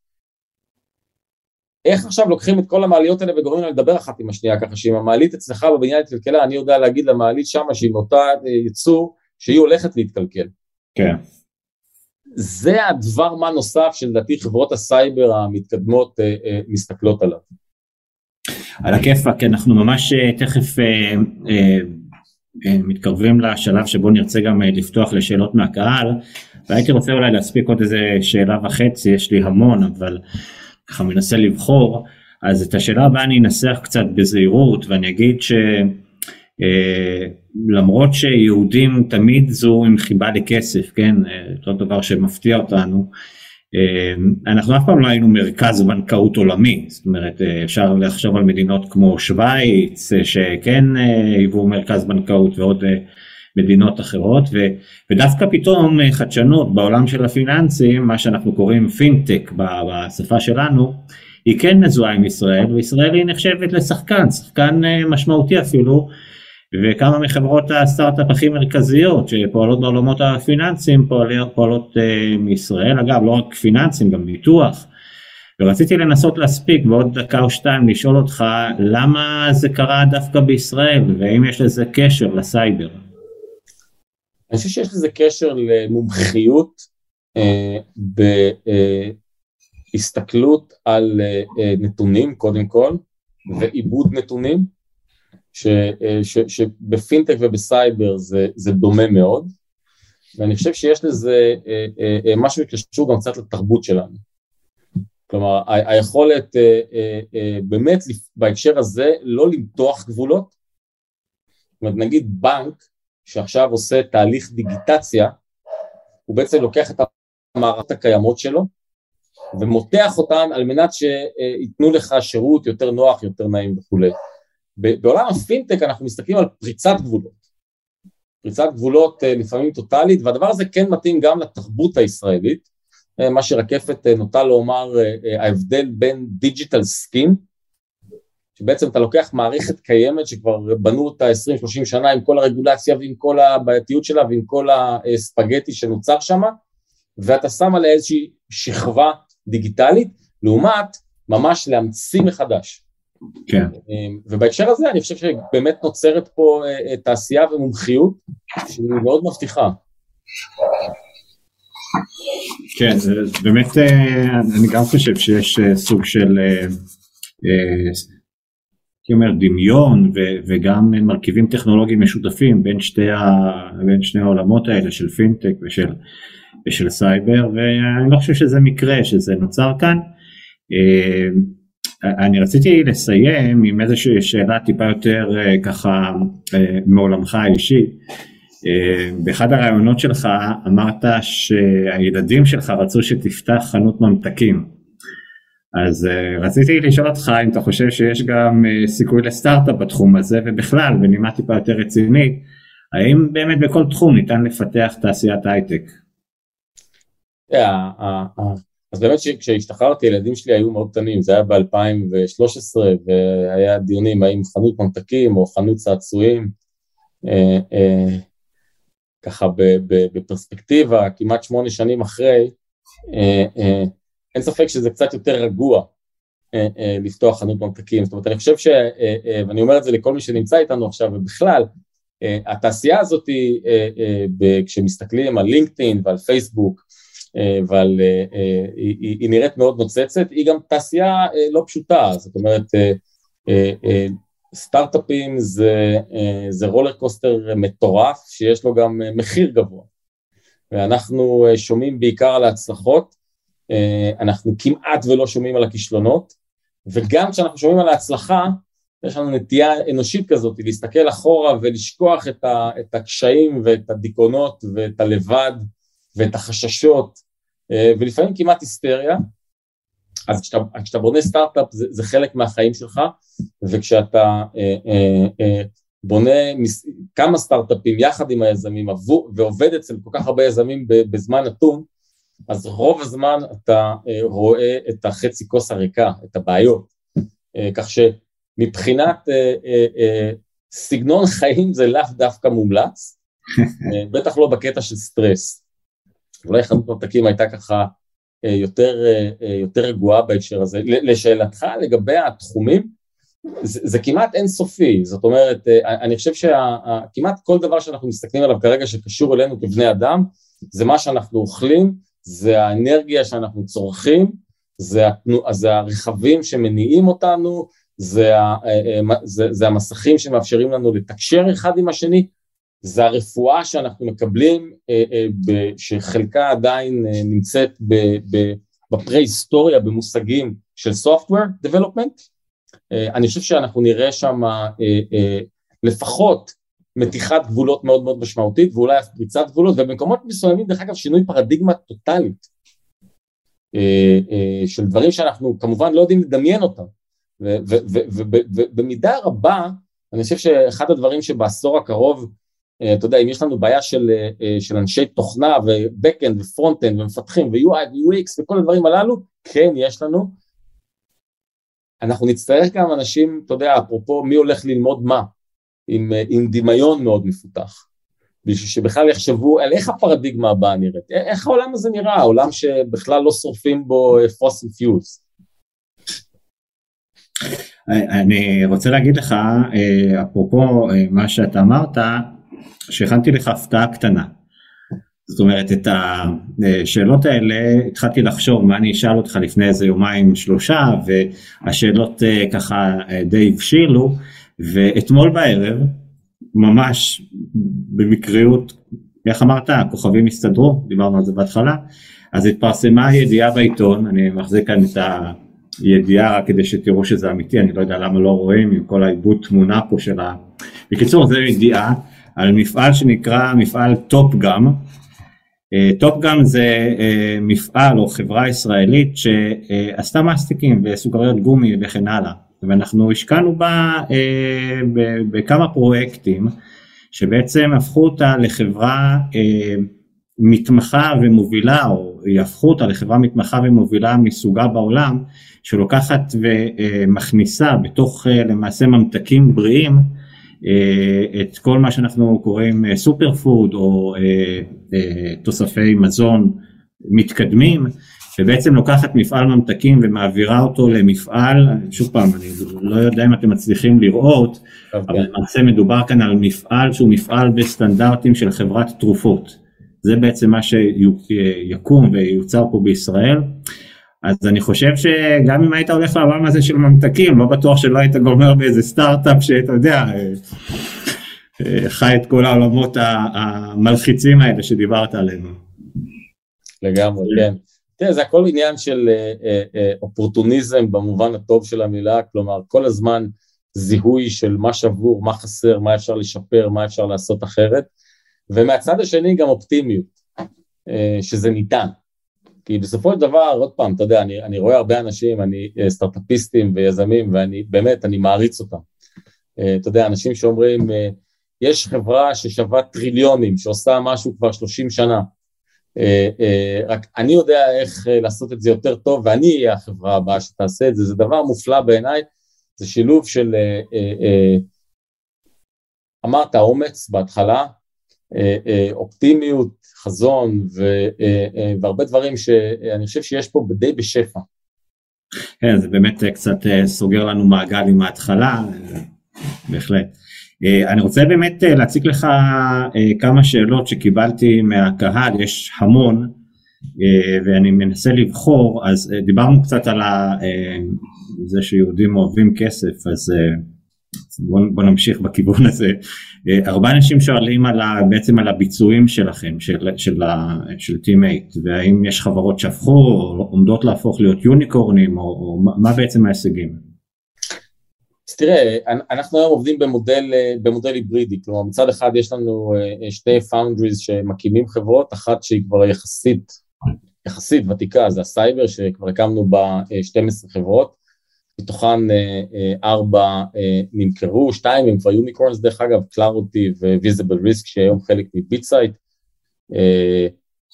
איך עכשיו לוקחים את כל המעליות האלה וגורמים להם לדבר אחת עם השנייה ככה שאם המעלית אצלך בבניין התקלקלה, אני יודע להגיד למעלית שמה שהיא מאותה יצור שהיא הולכת להתקלקל. כן. זה הדבר מה נוסף שלדעתי חברות הסייבר המתקדמות אה, אה, מסתכלות עליו. על הכיפאק, אנחנו ממש אה, תכף אה, אה, אה, מתקרבים לשלב שבו נרצה גם אה, לפתוח לשאלות מהקהל, והייתי רוצה אולי להספיק עוד איזה שאלה וחצי, יש לי המון, אבל ככה מנסה לבחור, אז את השאלה הבאה אני אנסח קצת בזהירות, ואני אגיד ש... אה, למרות שיהודים תמיד זו עם חיבה לכסף, כן, אותו דבר שמפתיע אותנו, אה, אנחנו אף פעם לא היינו מרכז בנקאות עולמי, זאת אומרת אפשר לחשוב על מדינות כמו שווייץ שכן היוו מרכז בנקאות ועוד מדינות אחרות. ו, ודווקא פתאום חדשנות בעולם של הפיננסים, מה שאנחנו קוראים פינטק בשפה שלנו, היא כן מזוהה עם ישראל וישראל היא נחשבת לשחקן, שחקן משמעותי אפילו וכמה מחברות הסטארט-אפ הכי מרכזיות שפועלות בעולמות הפיננסיים פועלות, פועלות uh, מישראל, אגב לא רק פיננסים גם ביטוח. ורציתי לנסות להספיק בעוד דקה או שתיים לשאול אותך למה זה קרה דווקא בישראל והאם יש לזה קשר לסייבר. אני חושב שיש לזה קשר למומחיות אה, בהסתכלות על אה, נתונים קודם כל ועיבוד נתונים ש, אה, ש, שבפינטק ובסייבר זה, זה דומה מאוד, ואני חושב שיש לזה אה, אה, משהו שקשור גם קצת לתרבות שלנו. כלומר, ה- היכולת באמת בהקשר הזה לא למתוח גבולות, זאת אומרת נגיד בנק שעכשיו עושה תהליך דיגיטציה, הוא בעצם לוקח את המערכות הקיימות שלו ומותח אותן על מנת שייתנו לך שירות יותר נוח, יותר נעים וכולי. בעולם הפינטק אנחנו מסתכלים על פריצת גבולות, פריצת גבולות אה, לפעמים טוטאלית, והדבר הזה כן מתאים גם לתרבות הישראלית, אה, מה שרקפת אה, נוטה לומר ההבדל בין digital skin, שבעצם אתה לוקח מערכת קיימת שכבר בנו אותה 20-30 שנה עם כל הרגולציה ועם כל הבעייתיות שלה ועם כל הספגטי שנוצר שם, ואתה שם עליה איזושהי שכבה דיגיטלית, לעומת ממש להמציא מחדש. כן. אמ, ובהקשר הזה אני חושב שבאמת נוצרת פה אה, אה, תעשייה ומומחיות שהיא מאוד מבטיחה. כן, זה באמת, אה, אני גם חושב שיש סוג של, הייתי אומר, דמיון וגם מרכיבים טכנולוגיים משותפים בין שתי, ה, בין שני העולמות האלה של פינטק ושל, ושל סייבר, ואני לא חושב שזה מקרה שזה נוצר כאן. אני רציתי לסיים עם איזושהי שאלה טיפה יותר אה, ככה אה, מעולמך האישי. אה, באחד הראיונות שלך אמרת שהילדים שלך רצו שתפתח חנות ממתקים. אז רציתי לשאול אותך אם אתה חושב שיש גם סיכוי לסטארט-אפ בתחום הזה ובכלל בנימה טיפה יותר רצינית, האם באמת בכל תחום ניתן לפתח תעשיית הייטק? אז באמת כשהשתחררתי הילדים שלי היו מאוד קטנים, זה היה ב-2013 והיה דיונים האם חנות ממתקים או חנות צעצועים, אה, אה, ככה בפרספקטיבה כמעט שמונה שנים אחרי, אה, אה, אין ספק שזה קצת יותר רגוע אה, אה, לפתוח חנות ממתקים, זאת אומרת אני חושב ש... אה, אה, ואני אומר את זה לכל מי שנמצא איתנו עכשיו ובכלל, אה, התעשייה הזאת, אה, אה, כשמסתכלים על לינקדאין ועל פייסבוק, אבל אה, אה, היא, היא נראית מאוד נוצצת, היא גם תעשייה אה, לא פשוטה, זאת אומרת סטארט-אפים זה, זה רולר קוסטר מטורף שיש לו גם מחיר גבוה, ואנחנו שומעים בעיקר על ההצלחות, אנחנו כמעט ולא שומעים על הכישלונות, וגם כשאנחנו שומעים על ההצלחה, יש לנו נטייה אנושית כזאת, להסתכל אחורה ולשכוח את, ה, את הקשיים ואת הדיכאונות ואת הלבד ואת החששות, אה, ולפעמים כמעט היסטריה. אז כשאתה, כשאתה בונה סטארט-אפ זה, זה חלק מהחיים שלך, וכשאתה אה, אה, אה, בונה מס, כמה סטארט-אפים יחד עם היזמים עבור, ועובד אצל כל כך הרבה יזמים בזמן נתון, אז רוב הזמן אתה אה, רואה את החצי כוס הריקה, את הבעיות. אה, כך שמבחינת אה, אה, אה, סגנון חיים זה לאו דווקא מומלץ, (laughs) אה, בטח לא בקטע של סטרס. אולי חנות ממתקים הייתה ככה אה, יותר, אה, אה, יותר רגועה בהקשר הזה. לשאלתך לגבי התחומים, זה, זה כמעט אינסופי, זאת אומרת, אני חושב שכמעט כל דבר שאנחנו מסתכלים עליו כרגע שקשור אלינו כבני אדם, זה מה שאנחנו אוכלים, זה האנרגיה שאנחנו צורכים, זה, התנו, זה הרכבים שמניעים אותנו, זה, זה, זה המסכים שמאפשרים לנו לתקשר אחד עם השני, זה הרפואה שאנחנו מקבלים, שחלקה עדיין נמצאת בפרה-היסטוריה במושגים של Software Development. אני חושב שאנחנו נראה שם לפחות מתיחת גבולות מאוד מאוד משמעותית ואולי אף פריצת גבולות ובמקומות מסוימים דרך אגב שינוי פרדיגמה טוטאלית של דברים שאנחנו כמובן לא יודעים לדמיין אותם ובמידה רבה אני חושב שאחד הדברים שבעשור הקרוב אתה יודע אם יש לנו בעיה של, של אנשי תוכנה ו-Backend ו-Frontend ומפתחים ו-UI ו-UX וכל הדברים הללו כן יש לנו אנחנו נצטרך גם אנשים אתה יודע אפרופו מי הולך ללמוד מה עם, עם דמיון מאוד מפותח, בשביל שבכלל יחשבו על איך הפרדיגמה הבאה נראית, איך העולם הזה נראה, העולם שבכלל לא שורפים בו פוסיל פיוז. אני רוצה להגיד לך, אה, אפרופו אה, מה שאתה אמרת, שהכנתי לך הפתעה קטנה. זאת אומרת, את השאלות האלה התחלתי לחשוב מה אני אשאל אותך לפני איזה יומיים שלושה, והשאלות אה, ככה די הבשילו, ואתמול בערב, ממש במקריות, איך אמרת, הכוכבים הסתדרו, דיברנו על זה בהתחלה, אז התפרסמה הידיעה בעיתון, אני מחזיק כאן את הידיעה רק כדי שתראו שזה אמיתי, אני לא יודע למה לא רואים עם כל העיבוד תמונה פה של ה... בקיצור, זו ידיעה על מפעל שנקרא מפעל טופ גאם, טופ גאם זה אה, מפעל או חברה ישראלית שעשתה מסטיקים וסוכריות גומי וכן הלאה. ואנחנו השקענו בה אה, בכמה פרויקטים שבעצם הפכו אותה לחברה אה, מתמחה ומובילה או יהפכו אותה לחברה מתמחה ומובילה מסוגה בעולם שלוקחת ומכניסה בתוך אה, למעשה ממתקים בריאים אה, את כל מה שאנחנו קוראים סופר פוד או אה, אה, תוספי מזון מתקדמים שבעצם לוקחת מפעל ממתקים ומעבירה אותו למפעל, שוב פעם, אני לא יודע אם אתם מצליחים לראות, okay. אבל למעשה מדובר כאן על מפעל שהוא מפעל בסטנדרטים של חברת תרופות. זה בעצם מה שיקום ויוצר פה בישראל. אז אני חושב שגם אם היית הולך לעולם הזה של ממתקים, לא בטוח שלא היית גומר באיזה סטארט-אפ שאתה יודע, אה, אה, חי את כל העולמות המלחיצים האלה שדיברת עליהם. לגמרי, כן. תראה, זה הכל עניין של אה, אופורטוניזם במובן הטוב של המילה, כלומר, כל הזמן זיהוי של מה שבור, מה חסר, מה אפשר לשפר, מה אפשר לעשות אחרת, ומהצד השני גם אופטימיות, שזה ניתן. כי בסופו של דבר, עוד פעם, אתה יודע, אני, אני רואה הרבה אנשים, אני סטארט-אפיסטים ויזמים, ואני באמת, אני מעריץ אותם. אתה יודע, אנשים שאומרים, יש חברה ששווה טריליונים, שעושה משהו כבר 30 שנה, אה, אה, רק אני יודע איך אה, לעשות את זה יותר טוב ואני אהיה החברה הבאה שתעשה את זה, זה דבר מופלא בעיניי, זה שילוב של, אמרת אומץ בהתחלה, אופטימיות, חזון והרבה דברים שאני חושב שיש פה די בשפע. כן, זה באמת קצת סוגר לנו מעגל עם ההתחלה, בהחלט. אה, אני רוצה באמת אה, להציג לך אה, כמה שאלות שקיבלתי מהקהל, יש המון ואני מנסה לבחור, אז דיברנו קצת על זה שיהודים אוהבים כסף, אז בוא, בוא נמשיך בכיוון הזה. הרבה אנשים שואלים על ה, בעצם על הביצועים שלכם, של, של, של Teammate, והאם יש חברות שהפכו או עומדות להפוך להיות יוניקורנים, או, או מה בעצם ההישגים? אז תראה, אנחנו היום עובדים במודל, במודל היברידי, כלומר מצד אחד יש לנו אה, שתי פאונדריז שמקימים חברות, אחת שהיא כבר יחסית, יחסית ותיקה, זה הסייבר שכבר הקמנו בה 12 חברות, מתוכן אה, אה, ארבע נמכרו, שתיים הם כבר unicorns דרך אגב, Claroty ו VisibleRisk שהיום חלק מ BitSight,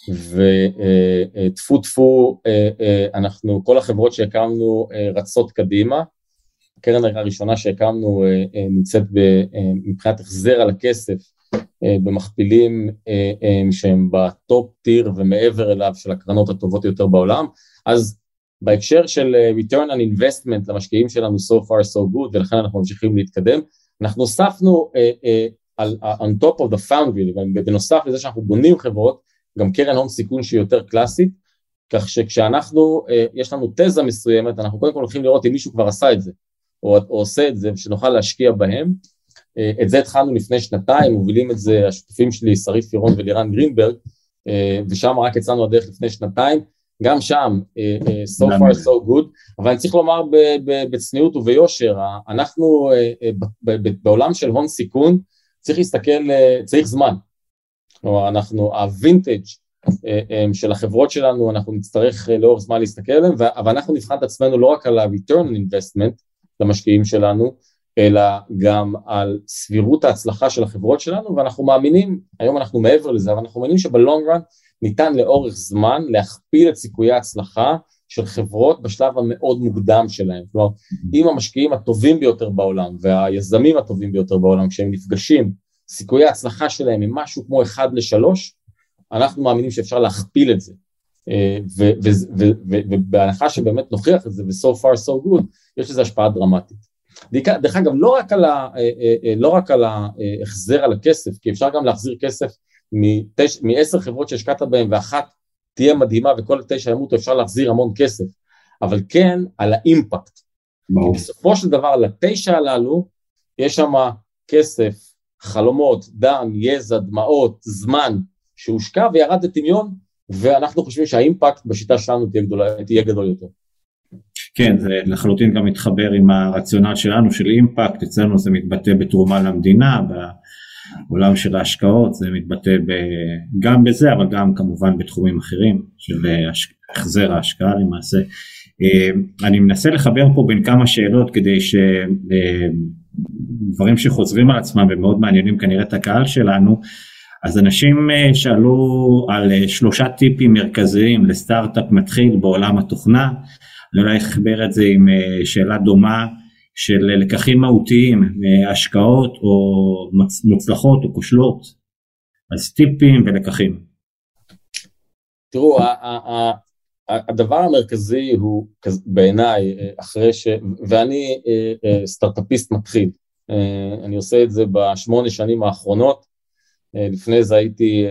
וטפו טפו, אנחנו, כל החברות שהקמנו רצות קדימה, הקרן הראשונה שהקמנו אה, אה, נמצאת אה, מבחינת החזר על הכסף במכפילים שהם בטופ טיר ומעבר אליו של הקרנות הטובות יותר בעולם, אז בהקשר של return on investment למשקיעים שלנו so far so good ולכן אנחנו ממשיכים להתקדם, אנחנו הוספנו על, on top of the foundry, בנוסף לזה שאנחנו בונים חברות, גם קרן הון סיכון שהיא יותר קלאסית, כך שכשאנחנו, יש לנו תזה מסוימת, אנחנו קודם כל הולכים לראות אם מישהו כבר עשה את זה, או, או עושה את זה, ושנוכל להשקיע בהם, את זה התחלנו לפני שנתיים, מובילים את זה השותפים שלי, שרית פירון ולירן גרינברג, ושם רק יצאנו הדרך לפני שנתיים, גם שם, so far so good, אבל אני צריך לומר בצניעות וביושר, אנחנו בעולם של הון סיכון, צריך להסתכל, צריך זמן, כלומר אנחנו, הווינטג' של החברות שלנו, אנחנו נצטרך לאורך זמן להסתכל עליהם, אבל אנחנו נבחן את עצמנו לא רק על ה-return on investment למשקיעים שלנו, אלא גם על סבירות ההצלחה של החברות שלנו, ואנחנו מאמינים, היום אנחנו מעבר לזה, אבל אנחנו מאמינים שבלונג רן ניתן לאורך זמן להכפיל את סיכויי ההצלחה של חברות בשלב המאוד מוקדם שלהם. כלומר, אם המשקיעים הטובים ביותר בעולם והיזמים הטובים ביותר בעולם, כשהם נפגשים, סיכויי ההצלחה שלהם הם משהו כמו 1 ל-3, אנחנו מאמינים שאפשר להכפיל את זה. ובהנחה שבאמת נוכיח את זה, ו-so far so good, יש לזה השפעה דרמטית. דרך אגב, לא רק על, ה, לא רק על ההחזר על הכסף, כי אפשר גם להחזיר כסף מעשר חברות שהשקעת בהן ואחת תהיה מדהימה וכל תשע ימותו, אפשר להחזיר המון כסף, אבל כן על האימפקט. בסופו של דבר, לתשע הללו, יש שם כסף, חלומות, דם, יזע, דמעות, זמן, שהושקע וירד לטמיון, ואנחנו חושבים שהאימפקט בשיטה שלנו תהיה, גדולה, תהיה גדול יותר. כן, זה לחלוטין גם מתחבר עם הרציונל שלנו של אימפקט, אצלנו זה מתבטא בתרומה למדינה, בעולם של ההשקעות זה מתבטא ב, גם בזה, אבל גם כמובן בתחומים אחרים של החזר ההשקעה למעשה. אה, אני מנסה לחבר פה בין כמה שאלות כדי שדברים אה, שחוזרים על עצמם ומאוד מעניינים כנראה את הקהל שלנו, אז אנשים אה, שאלו על שלושה טיפים מרכזיים לסטארט-אפ מתחיל בעולם התוכנה, אני אולי אחבר את זה עם שאלה דומה של לקחים מהותיים מהשקעות או מוצלחות או כושלות, אז טיפים ולקחים. תראו, הדבר המרכזי הוא בעיניי, אחרי ש... ואני אה, אה, סטארט-אפיסט מתחיל, אה, אני עושה את זה בשמונה שנים האחרונות, לפני זה הייתי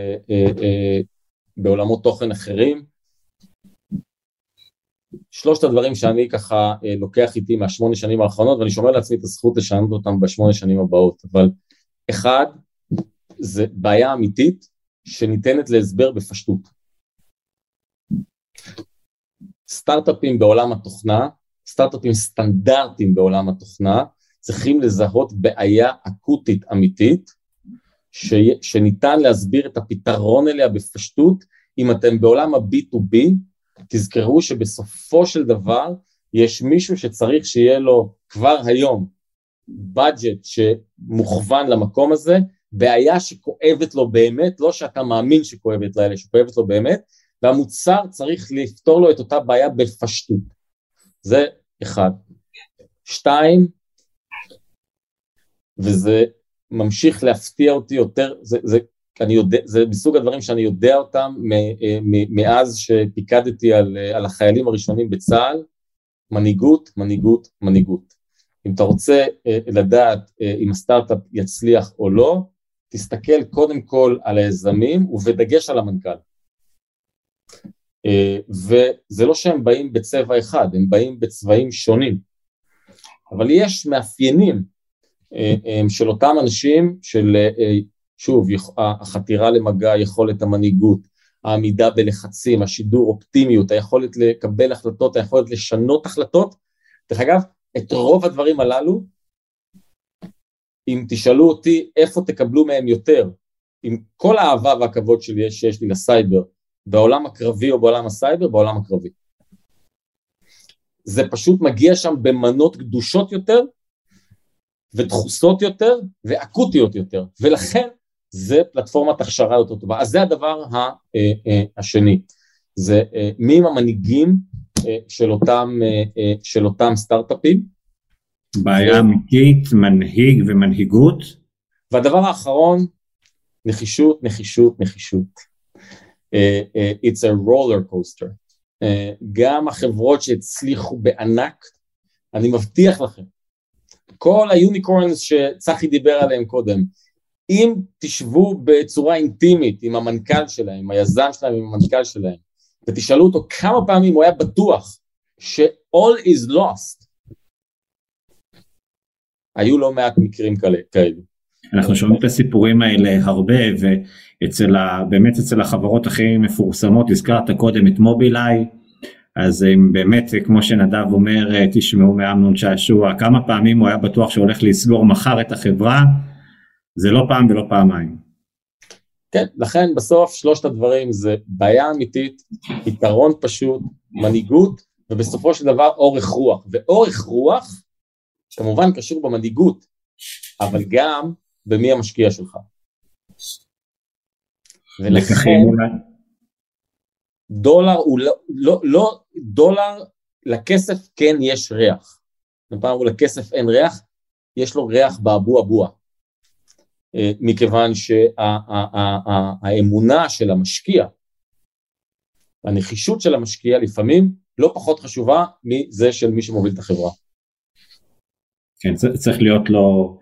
בעולמות תוכן אחרים, שלושת הדברים שאני ככה אה, לוקח איתי מהשמונה שנים האחרונות ואני שומר לעצמי את הזכות לשנות אותם בשמונה שנים הבאות, אבל אחד, זה בעיה אמיתית שניתנת להסבר בפשטות. סטארט-אפים בעולם התוכנה, סטארט-אפים סטנדרטיים בעולם התוכנה, צריכים לזהות בעיה אקוטית אמיתית, ש... שניתן להסביר את הפתרון אליה בפשטות, אם אתם בעולם ה-B2B, תזכרו שבסופו של דבר יש מישהו שצריך שיהיה לו כבר היום budget שמוכוון למקום הזה, בעיה שכואבת לו באמת, לא שאתה מאמין שכואבת לה, אלא שכואבת לו באמת, והמוצר צריך לפתור לו את אותה בעיה בפשטות. זה אחד. שתיים, וזה ממשיך להפתיע אותי יותר, זה, זה אני יודע, זה מסוג הדברים שאני יודע אותם אה, מאז שפיקדתי על, אה, על החיילים הראשונים בצה"ל, מנהיגות, מנהיגות, מנהיגות. אם אתה רוצה אה, לדעת אם הסטארט-אפ יצליח או לא, תסתכל קודם כל על היזמים ובדגש על המנכ"ל. וזה לא שהם באים בצבע אחד, הם באים בצבעים שונים. אבל יש מאפיינים של אותם אנשים, של שוב, החתירה למגע, יכולת המנהיגות, העמידה בלחצים, השידור, אופטימיות, היכולת לקבל החלטות, היכולת לשנות החלטות. דרך אגב, את רוב הדברים הללו, אם תשאלו אותי איפה תקבלו מהם יותר, עם כל האהבה והכבוד שלי שיש לי לסייבר, בעולם הקרבי או בעולם הסייבר, בעולם הקרבי. זה פשוט מגיע שם במנות גדושות יותר, ודחוסות יותר, ואקוטיות יותר, ולכן זה פלטפורמת הכשרה יותר טובה. אז זה הדבר אה, אה, השני, זה אה, מי הם המנהיגים של אותם, של אותם סטארט-אפים. בעיה אמיתית, מנהיג ומנהיגות. והדבר האחרון, נחישות, נחישות, נחישות. It's a roller coaster. גם החברות שהצליחו בענק, אני מבטיח לכם, כל היוניקורנס שצחי דיבר עליהם קודם, אם תשבו בצורה אינטימית עם המנכ"ל שלהם, עם היזם שלהם, עם המנכ"ל שלהם, ותשאלו אותו כמה פעמים הוא היה בטוח ש-all is lost, היו לא מעט מקרים כאלו. אנחנו שומעים את הסיפורים האלה הרבה ואצל ה, באמת אצל החברות הכי מפורסמות הזכרת קודם את מובילאיי אז אם באמת כמו שנדב אומר תשמעו מאמנון שעשוע כמה פעמים הוא היה בטוח שהולך לסגור מחר את החברה זה לא פעם ולא פעמיים. כן, לכן בסוף שלושת הדברים זה בעיה אמיתית, יתרון פשוט, מנהיגות, ובסופו של דבר אורך רוח. ואורך רוח כמובן קשור במנהיגות, אבל גם במי המשקיע שלך. ולכן דולר הוא לא, לא, לא, דולר לכסף כן יש ריח. פעם אמרו לכסף אין ריח, יש לו ריח באבו אבוע. אה, מכיוון שהאמונה של המשקיע, הנחישות של המשקיע לפעמים לא פחות חשובה מזה של מי שמוביל את החברה. כן, צריך להיות לו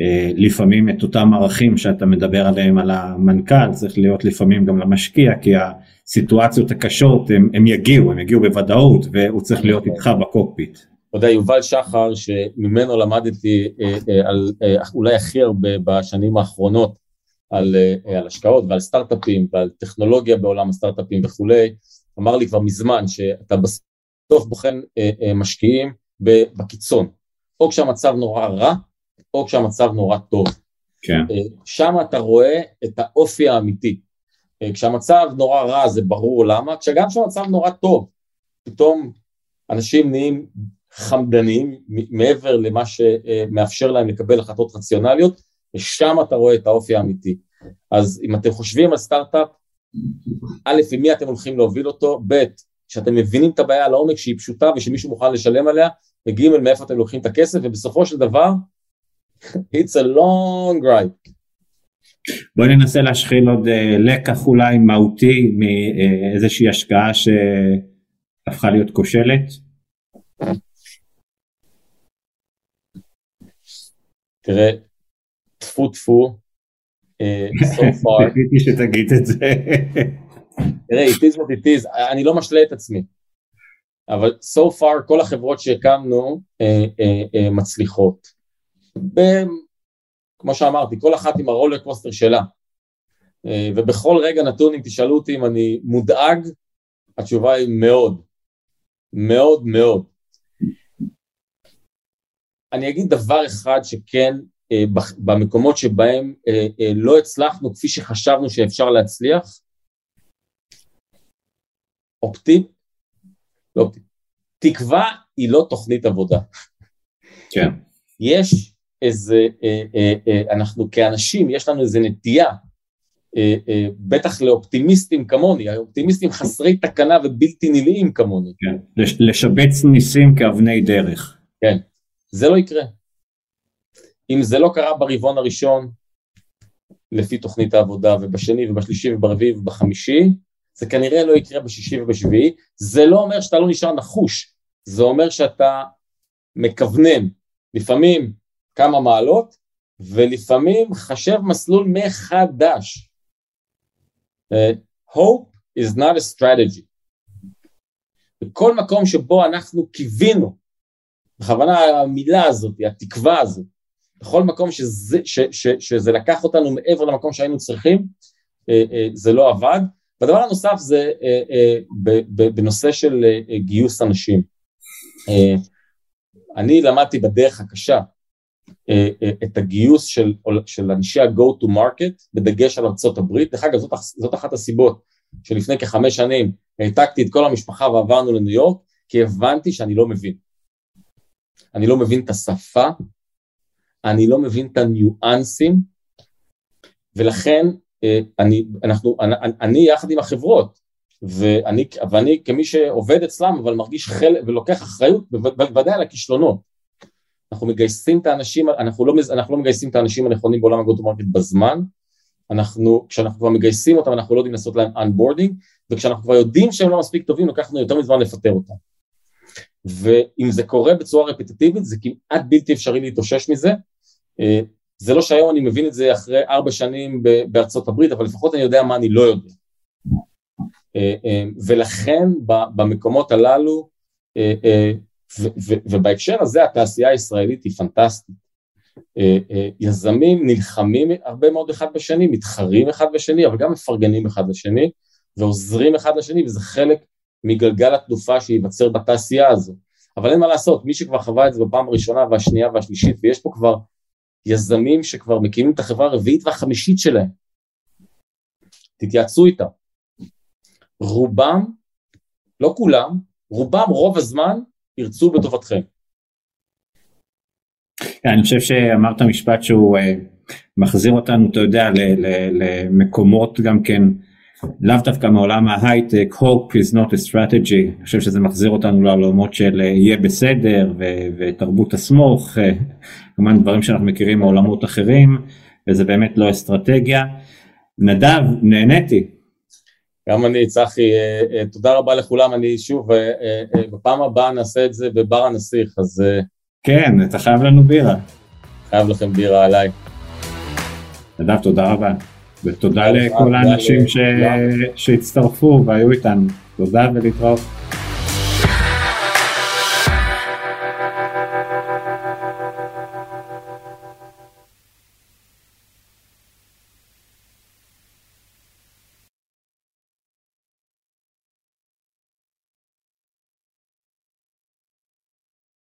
אה, לפעמים את אותם ערכים שאתה מדבר עליהם על המנכ"ל, צריך להיות לפעמים גם למשקיע, כי הסיטואציות הקשות הם, הם יגיעו, הם יגיעו בוודאות, והוא צריך להיות איתך בקוקפיט. יודע, יובל שחר, שממנו למדתי אה, אה, על, אה, אולי הכי הרבה בשנים האחרונות על, על השקעות ועל סטארט-אפים ועל טכנולוגיה בעולם הסטארט-אפים וכולי, אמר לי כבר מזמן שאתה בסוף בוחן משקיעים בקיצון, או כשהמצב נורא רע, או כשהמצב נורא טוב. כן. שם אתה רואה את האופי האמיתי. כשהמצב נורא רע זה ברור למה, כשגם כשהמצב נורא טוב, פתאום אנשים נהיים חמדנים מעבר למה שמאפשר להם לקבל החלטות רציונליות, ושם אתה רואה את האופי האמיתי. אז אם אתם חושבים על סטארט-אפ, א', עם מי אתם הולכים להוביל אותו, ב', שאתם מבינים את הבעיה לעומק שהיא פשוטה ושמישהו מוכן לשלם עליה, וג', מאיפה אתם לוקחים את הכסף, ובסופו של דבר, it's a long ride. בואי ננסה להשחיל עוד uh, לקח אולי מהותי מאיזושהי השקעה שהפכה להיות כושלת. תראה, טפו טפו, אה, so (laughs) far. חיכיתי שתגיד את זה. תראה, it is what it is, אני לא משלה את עצמי, אבל so far כל החברות שהקמנו אה, אה, מצליחות. כמו שאמרתי, כל אחת עם הרולר קוסטר שלה. ובכל רגע נתון, אם תשאלו אותי אם אני מודאג, התשובה היא מאוד. מאוד מאוד. אני אגיד דבר אחד שכן אה, במקומות שבהם אה, אה, לא הצלחנו כפי שחשבנו שאפשר להצליח, אופטימ, לא אופטימ, תקווה היא לא תוכנית עבודה. כן. יש איזה, אנחנו כאנשים, יש לנו איזה נטייה, בטח לאופטימיסטים כמוני, אופטימיסטים חסרי תקנה ובלתי נלאים כמוני. כן, לשבץ ניסים כאבני דרך. כן. זה לא יקרה. אם זה לא קרה ברבעון הראשון, לפי תוכנית העבודה, ובשני ובשלישי וברביעי ובחמישי, זה כנראה לא יקרה בשישי ובשביעי. זה לא אומר שאתה לא נשאר נחוש, זה אומר שאתה מכוונן, לפעמים כמה מעלות, ולפעמים חשב מסלול מחדש. Uh, hope is not a strategy. בכל מקום שבו אנחנו קיווינו בכוונה המילה הזאת, התקווה הזאת, בכל מקום שזה, ש, ש, שזה לקח אותנו מעבר למקום שהיינו צריכים, אה, אה, זה לא עבד. והדבר הנוסף זה אה, בנושא של גיוס אנשים. אני למדתי בדרך הקשה את הגיוס של, של אנשי ה-go to market בדגש על ארצות הברית. דרך אגב, זאת, זאת אחת הסיבות שלפני כחמש שנים העתקתי את כל המשפחה ועברנו לניו יורק, כי הבנתי שאני לא מבין. אני לא מבין את השפה, אני לא מבין את הניואנסים, ולכן אה, אני, אנחנו, אני, אני יחד עם החברות, ואני, ואני כמי שעובד אצלם אבל מרגיש חלק ולוקח אחריות בוודאי על הכישלונות. אנחנו מגייסים את האנשים, אנחנו לא, אנחנו לא מגייסים את האנשים הנכונים בעולם ה go to market בזמן, אנחנו, כשאנחנו כבר מגייסים אותם אנחנו לא יודעים לעשות להם onboarding, וכשאנחנו כבר יודעים שהם לא מספיק טובים לוקח לנו יותר מזמן לפטר אותם. ואם זה קורה בצורה רפטטיבית זה כמעט בלתי אפשרי להתאושש מזה. אה, זה לא שהיום אני מבין את זה אחרי ארבע שנים בארצות הברית, אבל לפחות אני יודע מה אני לא יודע. אה, אה, ולכן במקומות הללו, ובהקשר הזה התעשייה הישראלית היא פנטסטית. יזמים נלחמים הרבה מאוד אחד בשני, מתחרים אחד בשני, אבל גם מפרגנים אחד לשני, ועוזרים אחד לשני, וזה חלק מגלגל התנופה שייווצר בתעשייה הזו. אבל אין מה לעשות, מי שכבר חווה את זה בפעם הראשונה והשנייה והשלישית, ויש פה כבר יזמים שכבר מקימים את החברה הרביעית והחמישית שלהם, תתייעצו איתם. רובם, לא כולם, רובם רוב הזמן ירצו בטובתכם. כן, אני חושב שאמרת משפט שהוא uh, מחזיר אותנו, אתה יודע, למקומות גם כן, לאו דווקא מעולם ההייטק, hope is not a strategy, אני חושב שזה מחזיר אותנו לעולמות של uh, יהיה בסדר ו- ותרבות הסמוך, uh, כמובן דברים שאנחנו מכירים מעולמות אחרים, וזה באמת לא אסטרטגיה. נדב, נהניתי. גם אני, צחי, תודה רבה לכולם, אני שוב, בפעם הבאה נעשה את זה בבר הנסיך, אז... כן, אתה חייב לנו בירה. חייב לכם בירה עליי. נדב, תודה רבה. ותודה לכל האנשים שהצטרפו והיו איתנו. תודה ולהתראות.